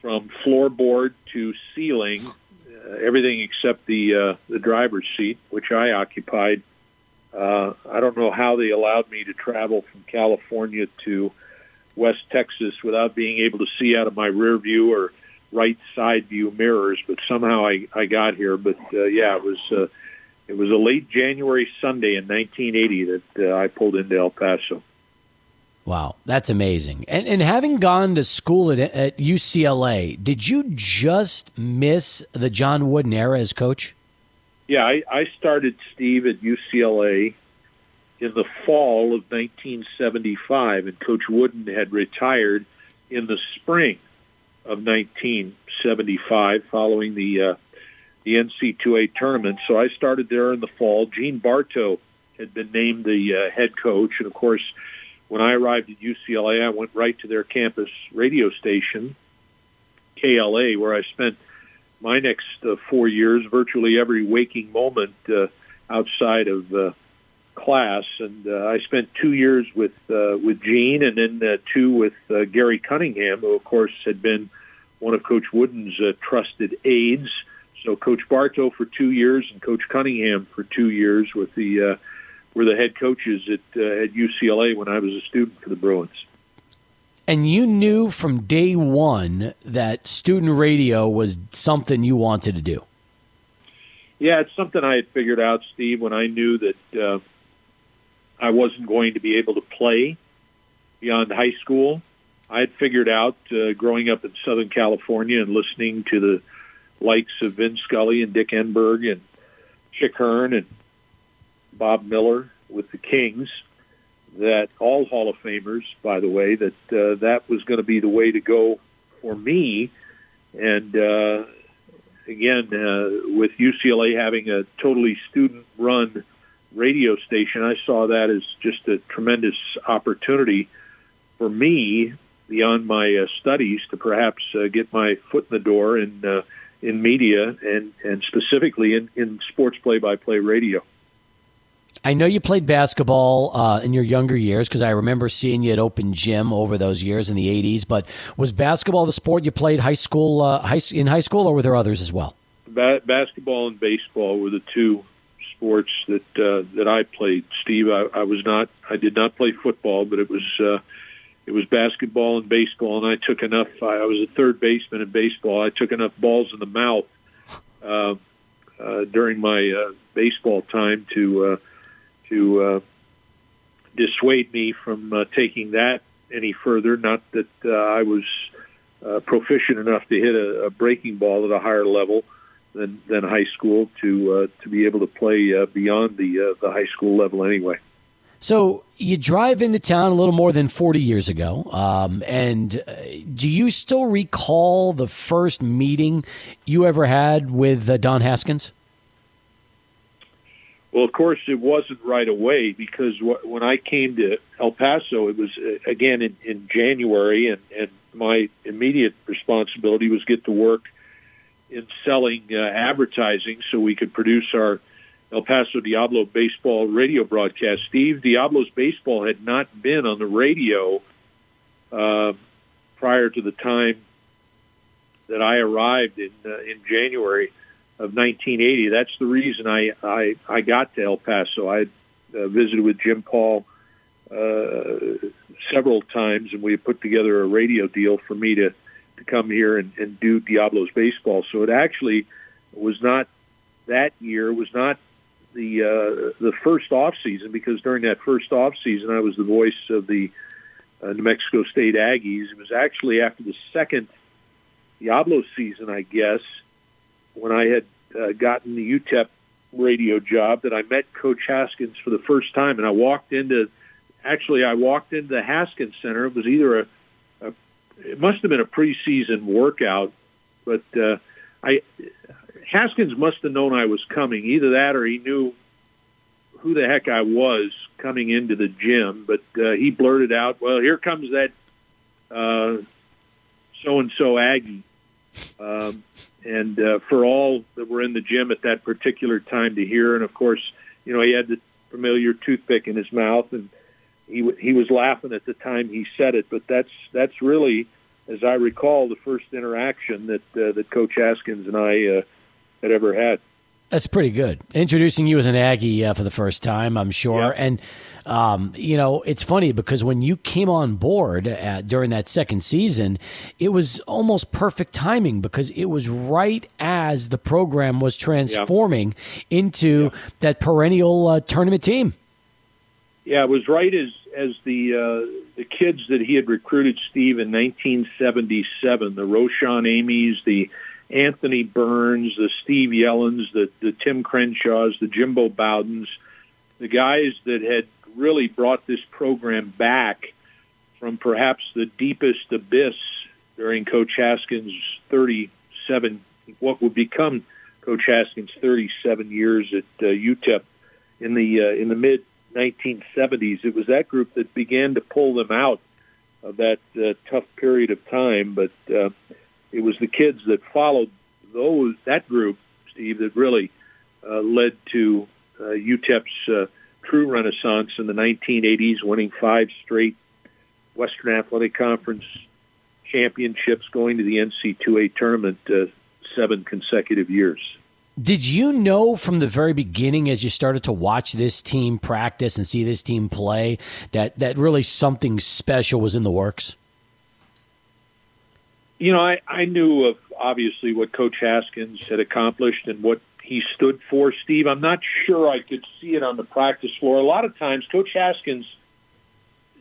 from floorboard to ceiling, uh, everything except the uh, the driver's seat, which I occupied. Uh, I don't know how they allowed me to travel from California to West Texas without being able to see out of my rear view or right side view mirrors, but somehow I, I got here. But uh, yeah, it was uh, it was a late January Sunday in 1980 that uh, I pulled into El Paso. Wow, that's amazing. And, and having gone to school at, at UCLA, did you just miss the John Wooden era as coach? Yeah, I, I started Steve at UCLA in the fall of 1975, and Coach Wooden had retired in the spring of 1975 following the uh, the NC2A tournament. So I started there in the fall. Gene Bartow had been named the uh, head coach, and of course, when I arrived at UCLA, I went right to their campus radio station, KLA, where I spent my next uh, four years, virtually every waking moment uh, outside of uh, class, and uh, I spent two years with uh, with Gene, and then uh, two with uh, Gary Cunningham, who of course had been one of Coach Wooden's uh, trusted aides. So Coach Bartow for two years, and Coach Cunningham for two years with the uh, were the head coaches at uh, at UCLA when I was a student for the Bruins. And you knew from day one that student radio was something you wanted to do. Yeah, it's something I had figured out, Steve, when I knew that uh, I wasn't going to be able to play beyond high school. I had figured out, uh, growing up in Southern California and listening to the likes of Vin Scully and Dick Enberg and Chick Hearn and Bob Miller with the Kings, that all Hall of Famers, by the way, that uh, that was going to be the way to go for me. And uh, again, uh, with UCLA having a totally student-run radio station, I saw that as just a tremendous opportunity for me beyond my uh, studies to perhaps uh, get my foot in the door in uh, in media and and specifically in, in sports play-by-play radio. I know you played basketball uh, in your younger years because I remember seeing you at Open Gym over those years in the '80s. But was basketball the sport you played high school uh, high, in high school, or were there others as well? Ba- basketball and baseball were the two sports that uh, that I played. Steve, I, I was not. I did not play football, but it was uh, it was basketball and baseball, and I took enough. I was a third baseman in baseball. I took enough balls in the mouth uh, uh, during my uh, baseball time to uh, to uh, dissuade me from uh, taking that any further. Not that uh, I was uh, proficient enough to hit a, a breaking ball at a higher level than than high school to uh, to be able to play uh, beyond the uh, the high school level anyway. So you drive into town a little more than 40 years ago. Um, and uh, do you still recall the first meeting you ever had with uh, Don Haskins? Well, of course, it wasn't right away because wh- when I came to El Paso, it was uh, again in, in January, and, and my immediate responsibility was get to work in selling uh, advertising so we could produce our El Paso Diablo baseball radio broadcast. Steve, Diablo's baseball had not been on the radio uh, prior to the time that I arrived in uh, in January of 1980. That's the reason I I, I got to El Paso. I uh, visited with Jim Paul uh, several times, and we put together a radio deal for me to to come here and, and do Diablo's baseball. So it actually was not that year was not the uh, the first off season because during that first off season I was the voice of the uh, New Mexico State Aggies. It was actually after the second Diablo season, I guess, when I had uh, gotten the UTEP radio job that I met Coach Haskins for the first time, and I walked into actually I walked into the Haskins Center. It was either a, a it must have been a preseason workout, but uh, I Haskins must have known I was coming. Either that, or he knew who the heck I was coming into the gym. But uh, he blurted out, "Well, here comes that so and so Aggie." Um, and uh, for all that were in the gym at that particular time to hear, and of course, you know, he had the familiar toothpick in his mouth, and he w- he was laughing at the time he said it. But that's that's really, as I recall, the first interaction that uh, that Coach Haskins and I uh, had ever had. That's pretty good. Introducing you as an Aggie uh, for the first time, I'm sure. Yeah. And, um, you know, it's funny because when you came on board uh, during that second season, it was almost perfect timing because it was right as the program was transforming into that perennial uh, tournament team. Yeah, it was right as as the uh, the kids that he had recruited Steve in 1977, the Roshan Amy's, the Anthony Burns, the Steve Yellens, the the Tim Crenshaws, the Jimbo Bowdens, the guys that had really brought this program back from perhaps the deepest abyss during Coach Haskins' 37, what would become Coach Haskins' 37 years at uh, UTEP in the uh, in the mid 1970s. It was that group that began to pull them out of that uh, tough period of time. But uh, it was the kids that followed those that group, Steve, that really uh, led to uh, UTEP's uh, true renaissance in the 1980s, winning five straight Western Athletic Conference championships, going to the NC2A tournament uh, seven consecutive years. Did you know from the very beginning, as you started to watch this team practice and see this team play, that that really something special was in the works? You know, I, I knew of obviously what Coach Haskins had accomplished and what he stood for, Steve. I'm not sure I could see it on the practice floor. A lot of times, Coach Haskins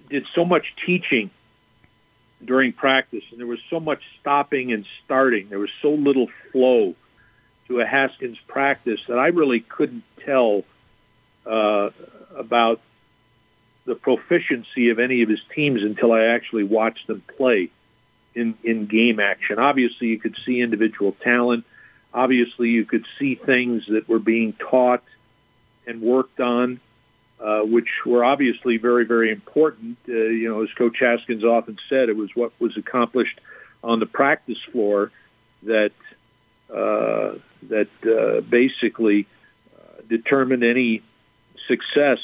did so much teaching during practice, and there was so much stopping and starting. There was so little flow to a Haskins practice that I really couldn't tell uh, about the proficiency of any of his teams until I actually watched them play in, in game action. Obviously, you could see individual talent. Obviously, you could see things that were being taught and worked on, uh, which were obviously very, very important. Uh, you know, as Coach Haskins often said, it was what was accomplished on the practice floor that uh, that uh, basically uh, determined any success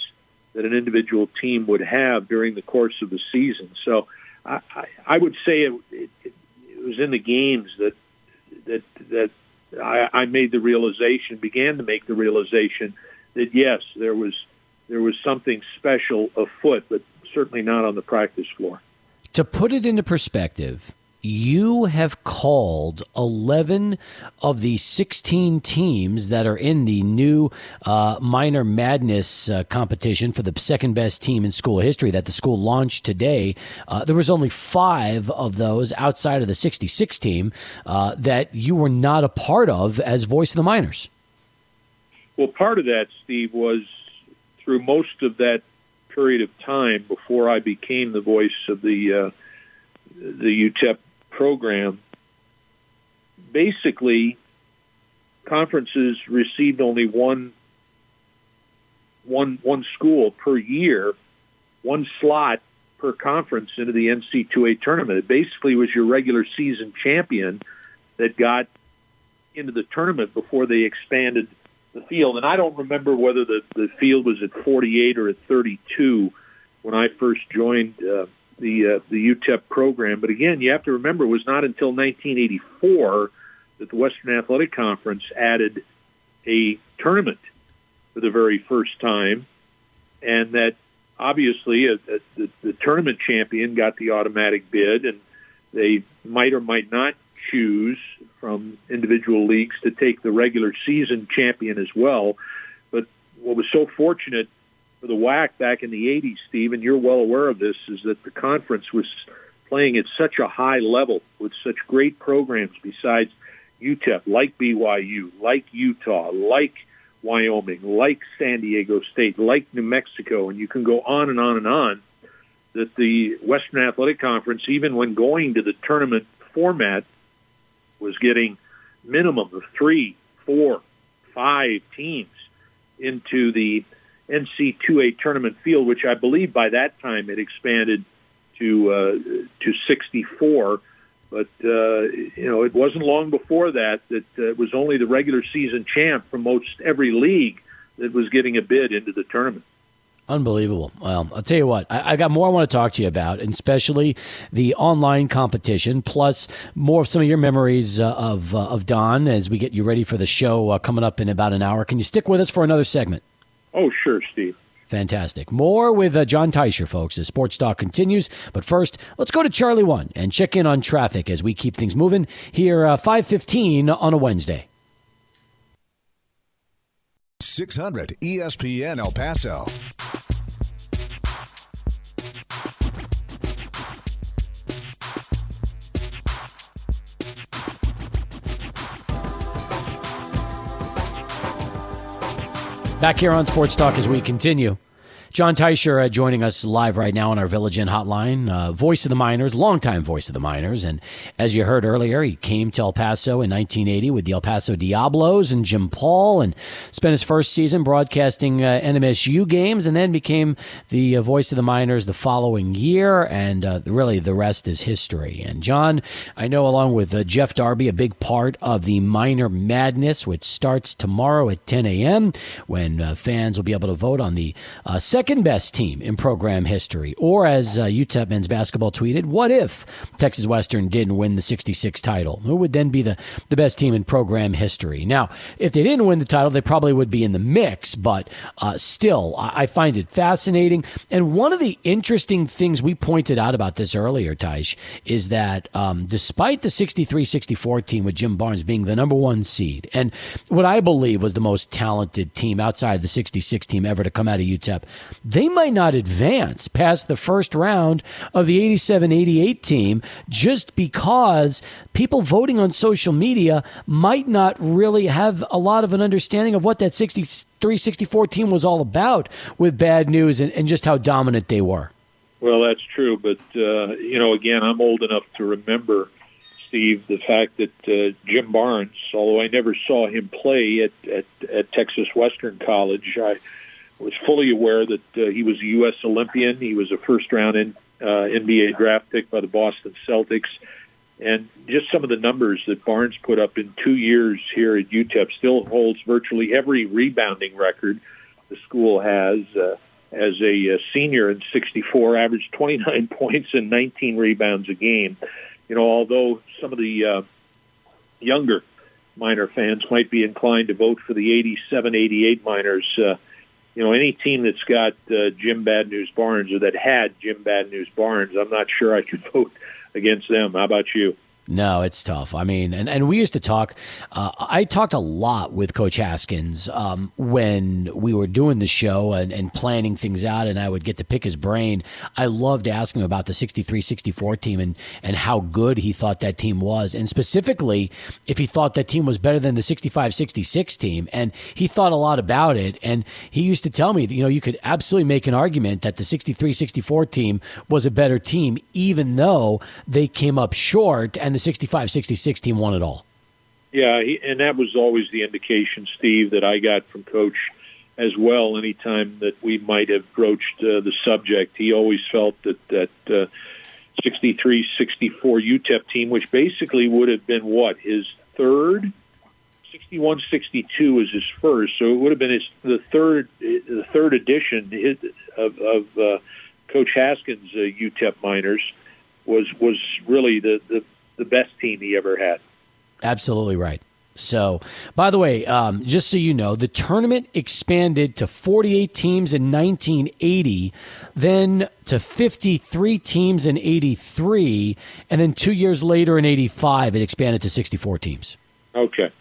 that an individual team would have during the course of the season. So, I, I, would say it, it, it was in the games that that that I, I made the realization, began to make the realization that yes, there was there was something special afoot, but certainly not on the practice floor. To put it into perspective, you have called 11 of the 16 teams that are in the new uh, Miner Madness uh, competition for the second best team in school history that the school launched today. Uh, there was only five of those outside of the 66 team uh, that you were not a part of as voice of the Miners. Well, part of that, Steve, was through most of that period of time before I became the voice of the uh, the UTEP program, basically conferences received only one one one school per year, one slot per conference into the NC2A tournament. It basically was your regular season champion that got into the tournament before they expanded the field. And I don't remember whether the, the field was at 48 or at 32 when I first joined uh, the uh, the UTEP program. But again, you have to remember it was not until 1984 that the Western Athletic Conference added a tournament for the very first time, and that obviously a, a, the, the tournament champion got the automatic bid, and they might or might not choose from individual leagues to take the regular season champion as well. But what was so fortunate for the WAC back in the 80s, Steve, and you're well aware of this, is that the conference was playing at such a high level with such great programs besides UTEP, like BYU, like Utah, like Wyoming, like San Diego State, like New Mexico, and you can go on and on and on, that the Western Athletic Conference, even when going to the tournament format, was getting minimum of three, four, five teams into the NC2A tournament field, which I believe by that time it expanded to uh, to 64. But uh, you know, it wasn't long before that that uh, it was only the regular season champ from most every league that was getting a bid into the tournament. Unbelievable. Well, I'll tell you what, I, I, got more I want to talk to you about, and especially the online competition, plus more of some of your memories uh, of, uh, of Don as we get you ready for the show uh, coming up in about an hour. Can you stick with us for another segment? Oh, sure, Steve. Fantastic. More with uh, Jon Teicher, folks, as Sports Talk continues. But first, let's go to Charlie One and check in on traffic as we keep things moving here, uh, 515 on a Wednesday. 600 ESPN El Paso. Back here on Sports Talk as we continue. Jon Teicher uh, joining us live right now on our Village Inn hotline. Uh, voice of the Miners, longtime voice of the Miners. And as you heard earlier, he came to El Paso in 1980 with the El Paso Diablos and Jim Paul and spent his first season broadcasting uh, NMSU games and then became the uh, voice of the Miners the following year. And uh, really, the rest is history. And Jon, I know along with uh, Jeff Darby, a big part of the Miner Madness, which starts tomorrow at 10 a.m., when fans will be able to vote on the second best team in program history? Or, as uh, UTEP men's basketball tweeted, what if Texas Western didn't win the 66 title? Who would then be the, the best team in program history? Now, if they didn't win the title, they probably would be in the mix, but uh, still, I, I find it fascinating. And one of the interesting things we pointed out about this earlier, Teich, is that um, despite the 63 64 team with Jim Barnes being the number one seed, and what I believe was the most talented team outside the 66 team ever to come out of UTEP, they might not advance past the first round of the 87 88 team just because people voting on social media might not really have a lot of an understanding of what that 63 64 team was all about with bad news and, and just how dominant they were. Well, that's true, but uh, you know, again, I'm old enough to remember, Steve, the fact that uh, Jim Barnes, although I never saw him play at at, at Texas Western College, I was fully aware that uh, he was a U.S. Olympian. He was a first round in, uh, NBA draft pick by the Boston Celtics. And just some of the numbers that Barnes put up in two years here at UTEP still holds virtually every rebounding record the school has. Uh, as a, a senior in 64, averaged 29 [LAUGHS] points and 19 rebounds a game. You know, although some of the uh, younger Miner fans might be inclined to vote for the 87 88 Miners, uh, you know, any team that's got uh, Jim Bad News Barnes or that had Jim Bad News Barnes, I'm not sure I could [LAUGHS] vote against them. How about you? No, it's tough. I mean, and, and we used to talk. Uh, I talked a lot with Coach Haskins um, when we were doing the show and, and planning things out, and I would get to pick his brain. I loved asking him about the 63 64 team and, and how good he thought that team was, and specifically if he thought that team was better than the 65 66 team. And he thought a lot about it. And he used to tell me that, you know, you could absolutely make an argument that the 63 64 team was a better team, even though they came up short and the 65 66 team won it all. Yeah, he, and that was always the indication, Steve, that I got from Coach as well. Anytime that we might have broached uh, the subject, he always felt that that uh, 63 64 UTEP team, which basically would have been what his third. 61 62 was his first, so it would have been his the third the third edition of, of uh, Coach Haskins' uh, UTEP Miners was was really the, the the best team he ever had. Absolutely right. So, by the way, um, just so you know, the tournament expanded to 48 teams in 1980, then to 53 teams in 83, and then two years later in 85, it expanded to 64 teams. Okay.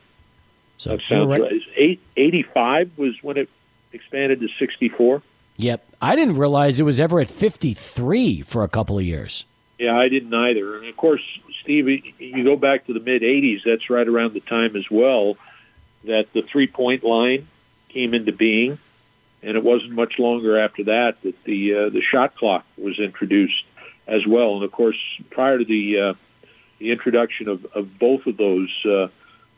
So that sounds right. right. Eight, 85 was when it expanded to 64? Yep. I didn't realize it was ever at 53 for a couple of years. Yeah, I didn't either. And of course, Steve, you go back to the mid 80s, that's right around the time as well that the three point line came into being. And it wasn't much longer after that that the uh, the shot clock was introduced as well. And of course, prior to the uh, the introduction of, of both of those uh,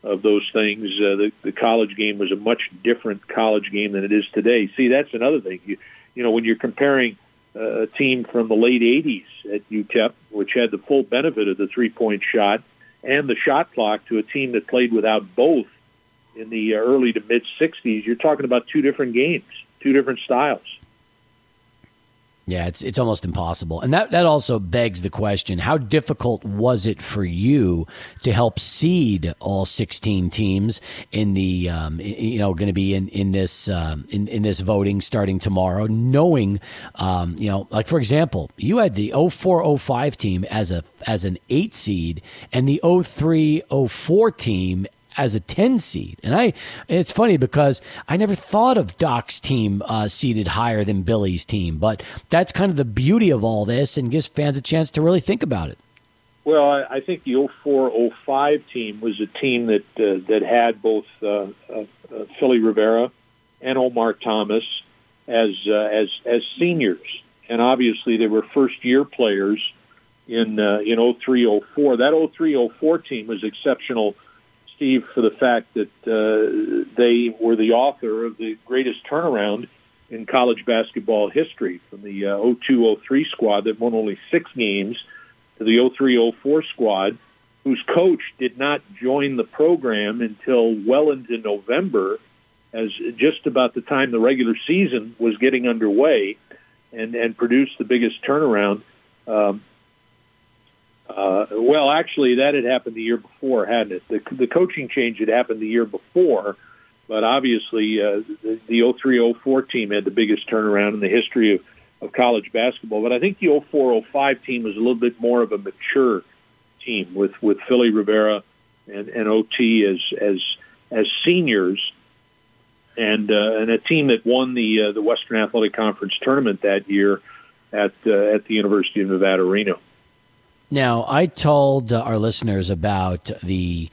of those things, uh, the, the college game was a much different college game than it is today. See, that's another thing. You, you know, when you're comparing Uh, a team from the late 80s at UTEP, which had the full benefit of the three point shot and the shot clock, to a team that played without both in the uh, early to mid 60s. You're talking about two different games, two different styles. Yeah, it's it's almost impossible. And that, that also begs the question, how difficult was it for you to help seed all 16 teams in the um, you know going to be in in this um, in in this voting starting tomorrow knowing um, you know like for example, you had the 0405 team as a as an 8 seed and the 0304 team as a 10 seed. And I, it's funny because I never thought of Doc's team uh, seeded higher than Billy's team, but that's kind of the beauty of all this and gives fans a chance to really think about it. Well, I think the 04-05 team was a team that uh, that had both uh, uh, Philly Rivera and Omar Thomas as uh, as as seniors, and obviously they were first year players in uh, in 03-04. That 03-04 team was exceptional Steve for the fact that uh, they were the author of the greatest turnaround in college basketball history from the uh, 02-03 squad that won only six games to the 03-04 squad whose coach did not join the program until well into November as just about the time the regular season was getting underway, and and produced the biggest turnaround. Um, uh, well, actually, that had happened the year before, hadn't it? The, the coaching change had happened the year before, but obviously, uh, the, the 03 04 team had the biggest turnaround in the history of, of college basketball. But I think the 04 05 team was a little bit more of a mature team with, with Philly Rivera and, and OT as, as, as seniors. And, uh, and a team that won the uh, the Western Athletic Conference tournament that year at uh, at the University of Nevada, Reno. Now, I told uh, our listeners about the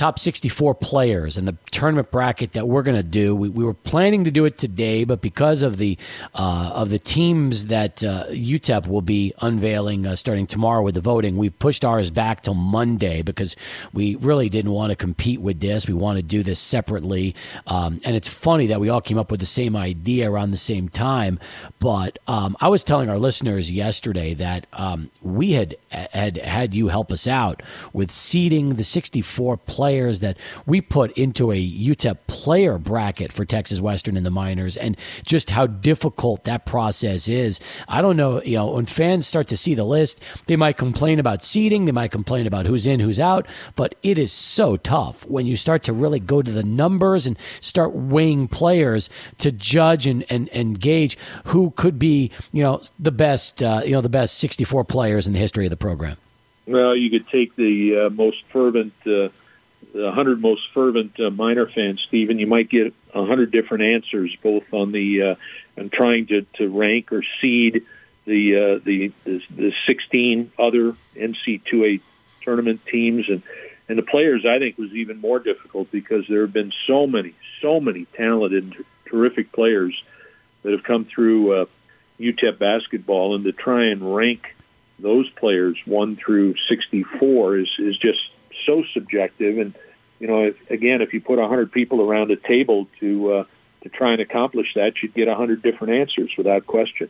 top 64 players and the tournament bracket that we're going to do. We, we, were planning to do it today, but because of the uh, of the teams that uh, UTEP will be unveiling uh, starting tomorrow with the voting, we've pushed ours back till Monday because we really didn't want to compete with this. We want to do this separately, um, and it's funny that we all came up with the same idea around the same time. But um, I was telling our listeners yesterday that um, we had had had you help us out with seeding the 64 players players that we put into a UTEP player bracket for Texas Western in the Miners and just how difficult that process is. I don't know, you know, when fans start to see the list, they might complain about seeding, they might complain about who's in, who's out, but it is so tough when you start to really go to the numbers and start weighing players to judge and, and, and gauge who could be, you know, the best, uh, you know, the best 64 players in the history of the program. Well, you could take the uh, most fervent uh, the 100 most fervent uh, Miner fans, Stephen, you might get 100 different answers, both on the uh, and trying to, to rank or seed the, uh, the the the 16 other NC2A tournament teams and and the players. I think was even more difficult because there have been so many, so many talented, terrific players that have come through uh, UTEP basketball, and to try and rank those players one through 64 is is just so subjective. And you know, if, again, if you put hundred people around a table to uh, to try and accomplish that, you'd get hundred different answers without question.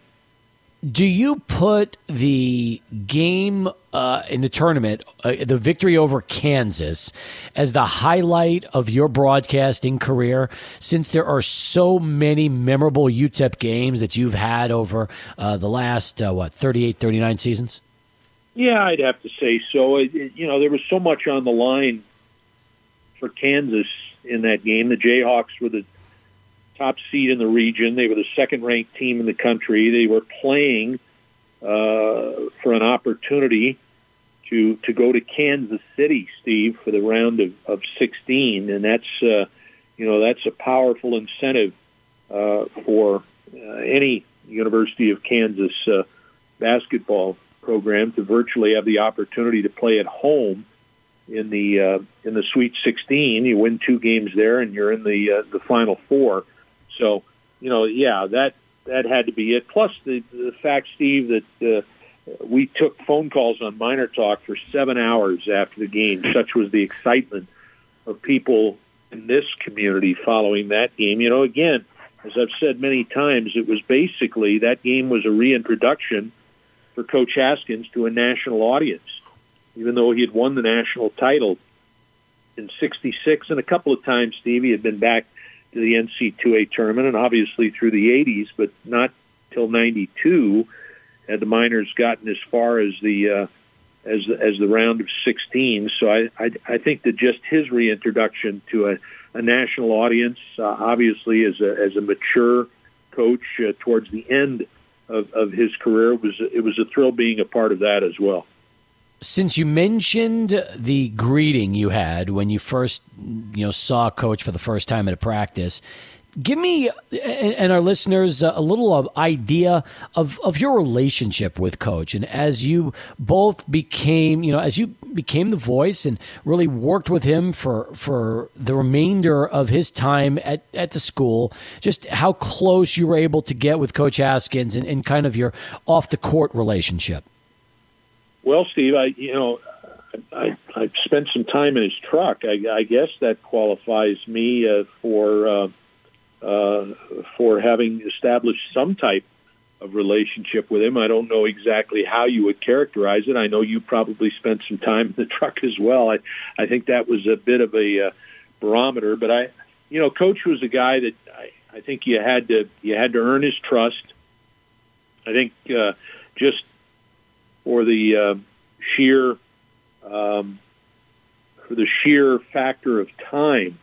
Do you put the game uh, in the tournament, uh, the victory over Kansas, as the highlight of your broadcasting career? Since there are so many memorable UTEP games that you've had over uh, the last, uh, what, 38, 39 seasons? Yeah, I'd have to say so. It, it, you know, there was so much on the line for Kansas in that game. The Jayhawks were the top seed in the region. They were the second-ranked team in the country. They were playing uh, for an opportunity to to go to Kansas City, Steve, for the round of, of 16, and that's uh, you know that's a powerful incentive uh, for uh, any University of Kansas uh, basketball program to virtually have the opportunity to play at home in the uh, in the Sweet 16. You win two games there, and you're in the uh, the Final Four. So, you know, yeah, that that had to be it. Plus the the fact, Steve, that uh, we took phone calls on Miner Talk for seven hours after the game. Such was the excitement of people in this community following that game. You know, again, as I've said many times, it was basically that game was a reintroduction for Coach Haskins to a national audience, even though he had won the national title in '66 and a couple of times. Stevie had been back to the NC2A tournament, and obviously through the '80s, but not till '92 had the Miners gotten as far as the uh, as as the round of 16. So I, I I think that just his reintroduction to a, a national audience, uh, obviously as a as a mature coach uh, towards the end of, of his career. It was it was a thrill being a part of that as well. Since you mentioned the greeting you had when you first you know saw coach for the first time at a practice, give me and our listeners a little idea of, of your relationship with coach and as you both became you know as you became the voice and really worked with him for for the remainder of his time at, at the school just how close you were able to get with coach haskins and, and kind of your off the court relationship well steve i you know I, I spent some time in his truck. I, I guess that qualifies me uh, for uh, for having established some type of relationship with him. I don't know exactly how you would characterize it. I know you probably spent some time in the [LAUGHS] truck as well. I, I think that was a bit of a uh, barometer, but I, you know, Coach was a guy that I, I think you had to you had to earn his trust. I think uh, just for the uh, sheer um, for the sheer factor of time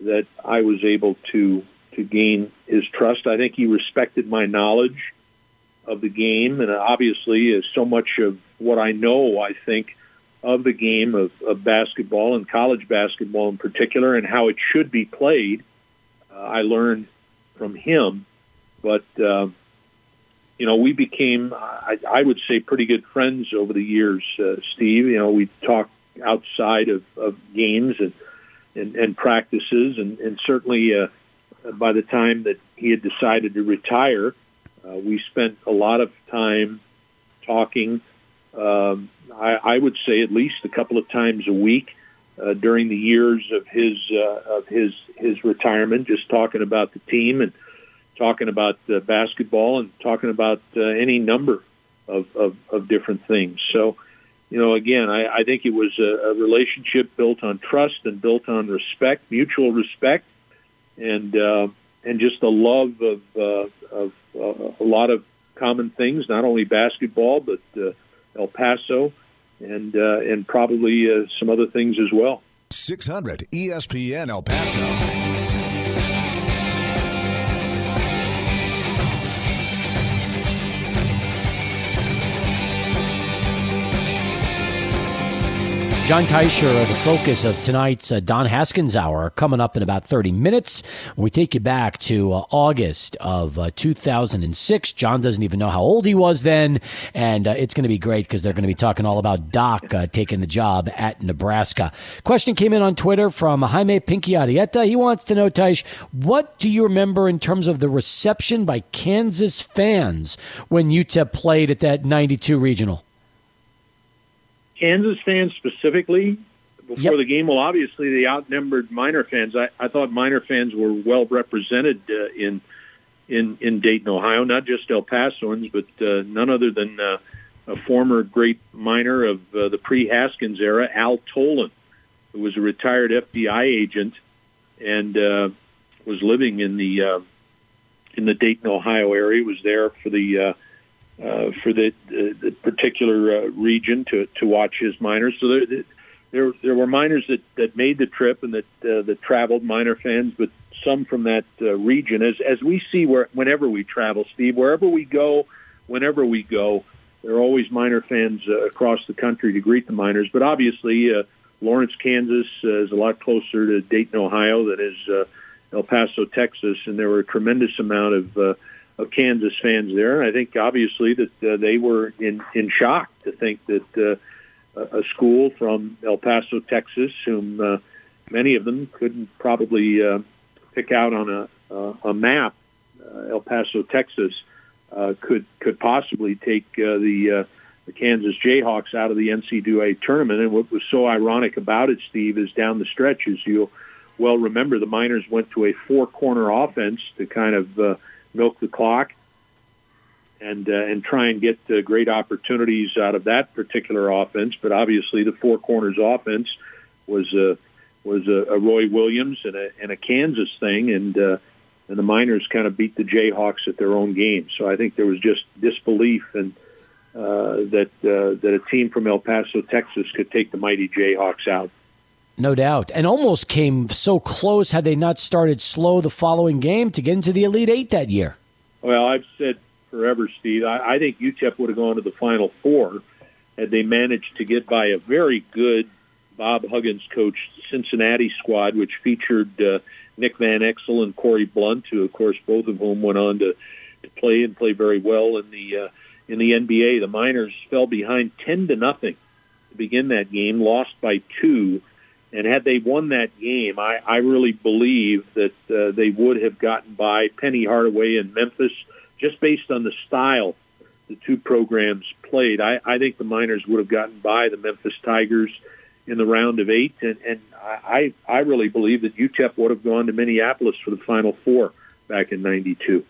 that I was able to to gain his trust. I think he respected my knowledge of the game, and obviously, as so much of what I know. I think of the game of, of basketball and college basketball in particular, and how it should be played. Uh, I learned from him, but uh, you know, we became, I, I would say, pretty good friends over the years. Uh, Steve, you know, we talked outside of, of games and and, and practices, and, and certainly uh, by the time that he had decided to retire, uh, we spent a lot of time talking. Um, I, I would say at least a couple of times a week uh, during the years of his uh, of his his retirement, just talking about the team and talking about uh, basketball and talking about uh, any number of, of, of different things. So, you know, again, I, I think it was a, a relationship built on trust and built on respect, mutual respect, and uh, and just a love of uh, of uh, a lot of common things, not only basketball but uh, El Paso, and uh, and probably uh, some other things as well. 600 ESPN El Paso. Jon Teicher, the focus of tonight's uh, Don Haskins Hour, coming up in about 30 minutes. We take you back to uh, August of uh, 2006. Jon doesn't even know how old he was then, and uh, it's going to be great because they're going to be talking all about Doc uh, taking the job at Nebraska. Question came in on Twitter from Jaime Pinky. He wants to know, Teich, what do you remember in terms of the reception by Kansas fans when UTEP played at that 92 regional? Kansas fans specifically before yep. the game, well, obviously they outnumbered Miner fans. I, I thought Miner fans were well represented uh, in in in Dayton, Ohio, not just El Pasoans, but uh, none other than uh, a former great Miner of uh, the pre-Haskins era, Al Tolan, who was a retired FBI agent and uh, was living in the uh, in the Dayton, Ohio area. He was there for the uh, uh, for the, the, the particular uh, region to, to watch his miners. So there, there, there were miners that, that made the trip and that uh, that traveled, miner fans, but some from that uh, region. As as we see where whenever we travel, Steve, wherever we go, whenever we go, there are always miner fans uh, across the country to greet the miners. But obviously, uh, Lawrence, Kansas, uh, is a lot closer to Dayton, Ohio, than is uh, El Paso, Texas, and there were a tremendous amount of uh, of Kansas fans there. And I think obviously that uh, they were in, in shock to think that uh, a school from El Paso, Texas, whom uh, many of them couldn't probably uh, pick out on a, uh, a map, uh, El Paso, Texas, uh, could could possibly take uh, the uh, the Kansas Jayhawks out of the NCAA tournament. And what was so ironic about it, Steve, is down the stretch, as you'll well remember, the Miners went to a four corner offense to kind of uh, milk the clock and uh, and try and get uh, great opportunities out of that particular offense. But obviously, the four corners offense was a uh, was a, a Roy Williams and a, and a Kansas thing, and uh, and the Miners kind of beat the Jayhawks at their own game. So I think there was just disbelief and. Uh, that uh, that a team from El Paso, Texas, could take the mighty Jayhawks out. No doubt. And almost came so close had they not started slow the following game to get into the Elite Eight that year. Well, I've said forever, Steve, I, I think UTEP would have gone to the Final Four had they managed to get by a very good Bob Huggins coached Cincinnati squad, which featured uh, Nick Van Exel and Corie Blount, who, of course, both of whom went on to, to play and play very well in the uh, in the NBA. The Miners fell behind ten to nothing to begin that game, lost by two and had they won that game, I, I really believe that uh, they would have gotten by Penny Hardaway and Memphis just based on the style the two programs played. I, I think the Miners would have gotten by the Memphis Tigers in the round of eight, and, and I, I really believe that UTEP would have gone to Minneapolis for the Final Four back in '92.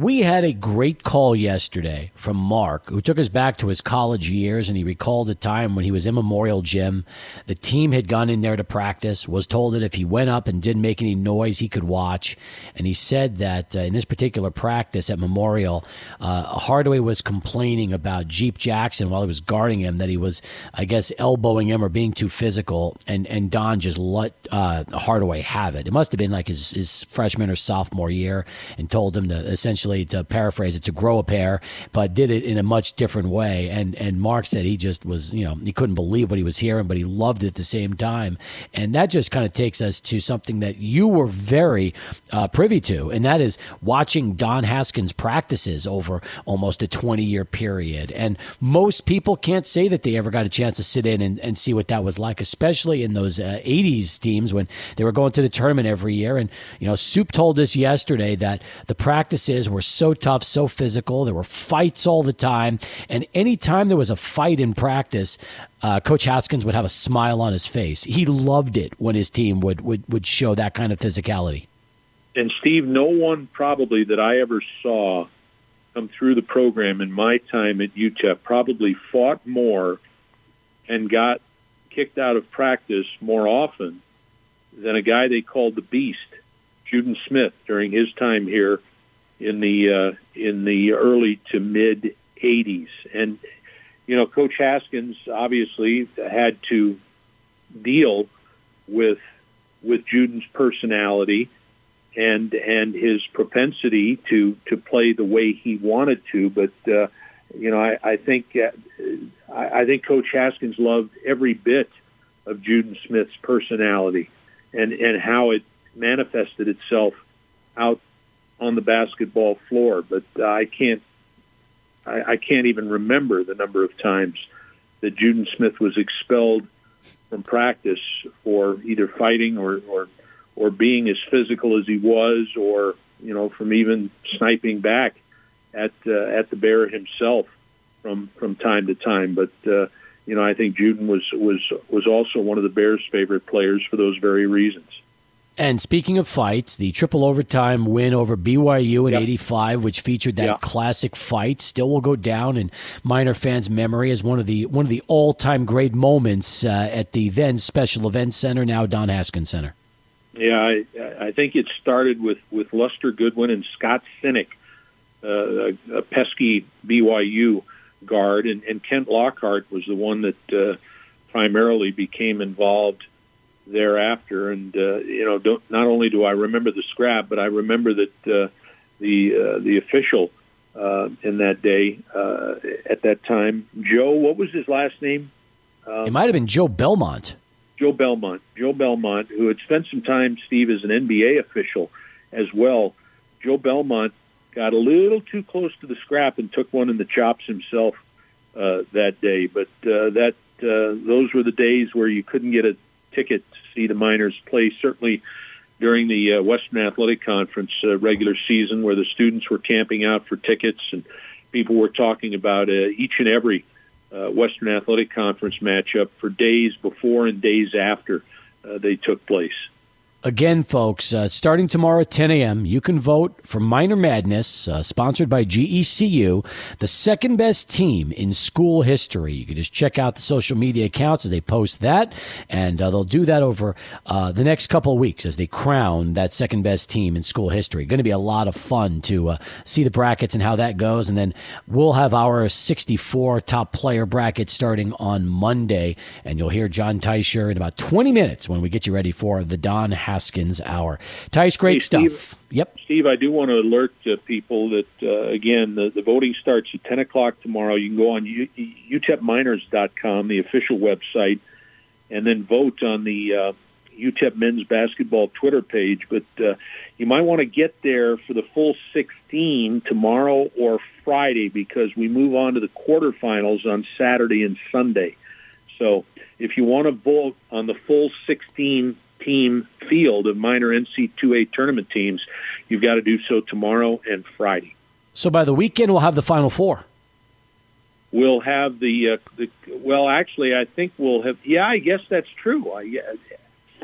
We had a great call yesterday from Mark, who took us back to his college years, and he recalled a time when he was in Memorial Gym. The team had gone in there to practice, was told that if he went up and didn't make any noise, he could watch. And he said that uh, in this particular practice at Memorial, uh, Hardaway was complaining about Jeep Jackson while he was guarding him, that he was, I guess, elbowing him or being too physical, and, and Don just let uh, Hardaway have it. It must have been like his, his freshman or sophomore year, and told him to essentially essentially, to paraphrase it, to grow a pair, but did it in a much different way. And and Mark said he just was, you know, he couldn't believe what he was hearing, but he loved it at the same time. And that just kind of takes us to something that you were very uh, privy to, and that is watching Don Haskins practices over almost a 20 year period. And most people can't say that they ever got a chance to sit in and, and see what that was like, especially in those uh, 80s teams when they were going to the tournament every year. And, you know, Soup told us yesterday that the practices were so tough, so physical. There were fights all the time. And anytime there was a fight in practice, uh, Coach Haskins would have a smile on his face. He loved it when his team would, would, would show that kind of physicality. And Steve, no one probably that I ever saw come through the program in my time at UTEP probably fought more and got kicked out of practice more often than a guy they called the Beast, Juden Smith, during his time here in the uh, in the early to mid 80s. And you know, Coach Haskins obviously had to deal with with Juden's personality and and his propensity to to play the way he wanted to. But uh, you know, I, I think uh, I, I think Coach Haskins loved every bit of Juden Smith's personality and and how it manifested itself out on the basketball floor. But uh, I can't I, I can't even remember the number of times that Juden Smith was expelled from practice for either fighting or, or or being as physical as he was, or you know, from even sniping back at uh, at the bear himself from from time to time. But uh, you know, I think Juden was was was also one of the Bears' favorite players for those very reasons. And speaking of fights, the triple overtime win over BYU in yep. 85, which featured that yep. classic fight, still will go down in Miner fans' memory as one of the one of the all-time great moments uh, at the then Special Events Center, now Don Haskins Center. Yeah, I, I think it started with, with Luster Goodwin and Scott Sinek, uh, a, a, pesky BYU guard, and, and Kent Lockhart was the one that uh, primarily became involved thereafter. And uh, you know, don't, not only do I remember the scrap, but I remember that uh, the uh, the official uh, in that day uh, at that time, Joe. What was his last name? Um, it might have been Joe Belmont. Joe Belmont. Joe Belmont, who had spent some time, Steve, as an NBA official as well. Joe Belmont got a little too close to the scrap and took one in the chops himself uh, that day. But uh, that uh, those were the days where you couldn't get a ticket to see the Miners play. Certainly during the uh, Western Athletic Conference uh, regular season, where the students were camping out for tickets and people were talking about uh, each and every uh, Western Athletic Conference matchup for days before and days after uh, they took place. Again, folks, uh, starting tomorrow at 10 a.m., you can vote for Miner Madness, uh, sponsored by GECU, the second best team in school history. You can just check out the social media accounts as they post that, and uh, they'll do that over uh, the next couple of weeks as they crown that second best team in school history. Going to be a lot of fun to uh, see the brackets and how that goes, and then we'll have our 64 top player bracket starting on Monday, and you'll hear Jon Teicher in about 20 minutes when we get you ready for the Don Haskins Hour. Teich, great hey, Steve, stuff. Yep. Steve, I do want to alert uh, people that, uh, again, the, the voting starts at 10 o'clock tomorrow. You can go on U- utepminers.com, the official website, and then vote on the uh, UTEP men's basketball Twitter page. But uh, you might want to get there for the full 16 tomorrow or Friday because we move on to the quarterfinals on Saturday and Sunday. So if you want to vote on the full 16 team field of Miner NC2A tournament teams. You've got to do so tomorrow and Friday. So by the weekend, we'll have the final four. We'll have the, uh, the well, actually, I think we'll have. Yeah, I guess that's true. I, yeah,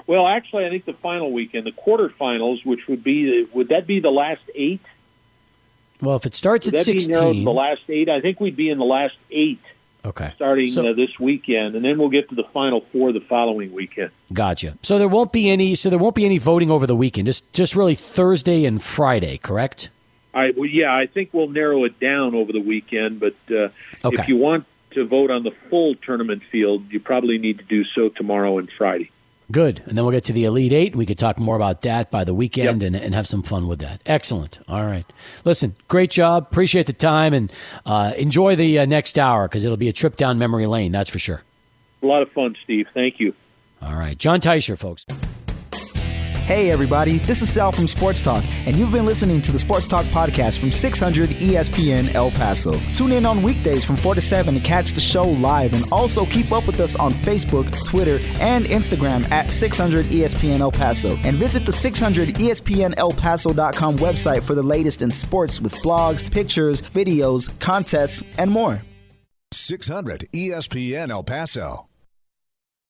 well, actually, I think the final weekend, the quarterfinals, which would be would that be the last eight? Well, if it starts Would at that be sixteen, the last eight? I think we'd be in the last eight okay, starting So- uh, this weekend, and then we'll get to the final four the following weekend. Gotcha. So there won't be any. So there won't be any voting over the weekend. Just just really Thursday and Friday, correct? I well, yeah, I think we'll narrow it down over the weekend. But uh, Okay. if you want to vote on the full tournament field, you probably need to do so tomorrow and Friday. Good. And then we'll get to the Elite Eight. We could talk more about that by the weekend and, and have some fun with that. Excellent. All right. Listen, great job. Appreciate the time and uh, enjoy the uh, next hour because it'll be a trip down memory lane. That's for sure. A lot of fun, Steve. Thank you. All right. Jon Teicher, folks. Hey, everybody, this is Sal from Sports Talk, and you've been listening to the Sports Talk podcast from 600 ESPN El Paso. Tune in on weekdays from 4 to 7 to catch the show live, and also keep up with us on Facebook, Twitter, and Instagram at 600 ESPN El Paso. And visit the 600 ESPN El ESPNElPaso.com website for the latest in sports with blogs, pictures, videos, contests, and more. 600 ESPN El Paso.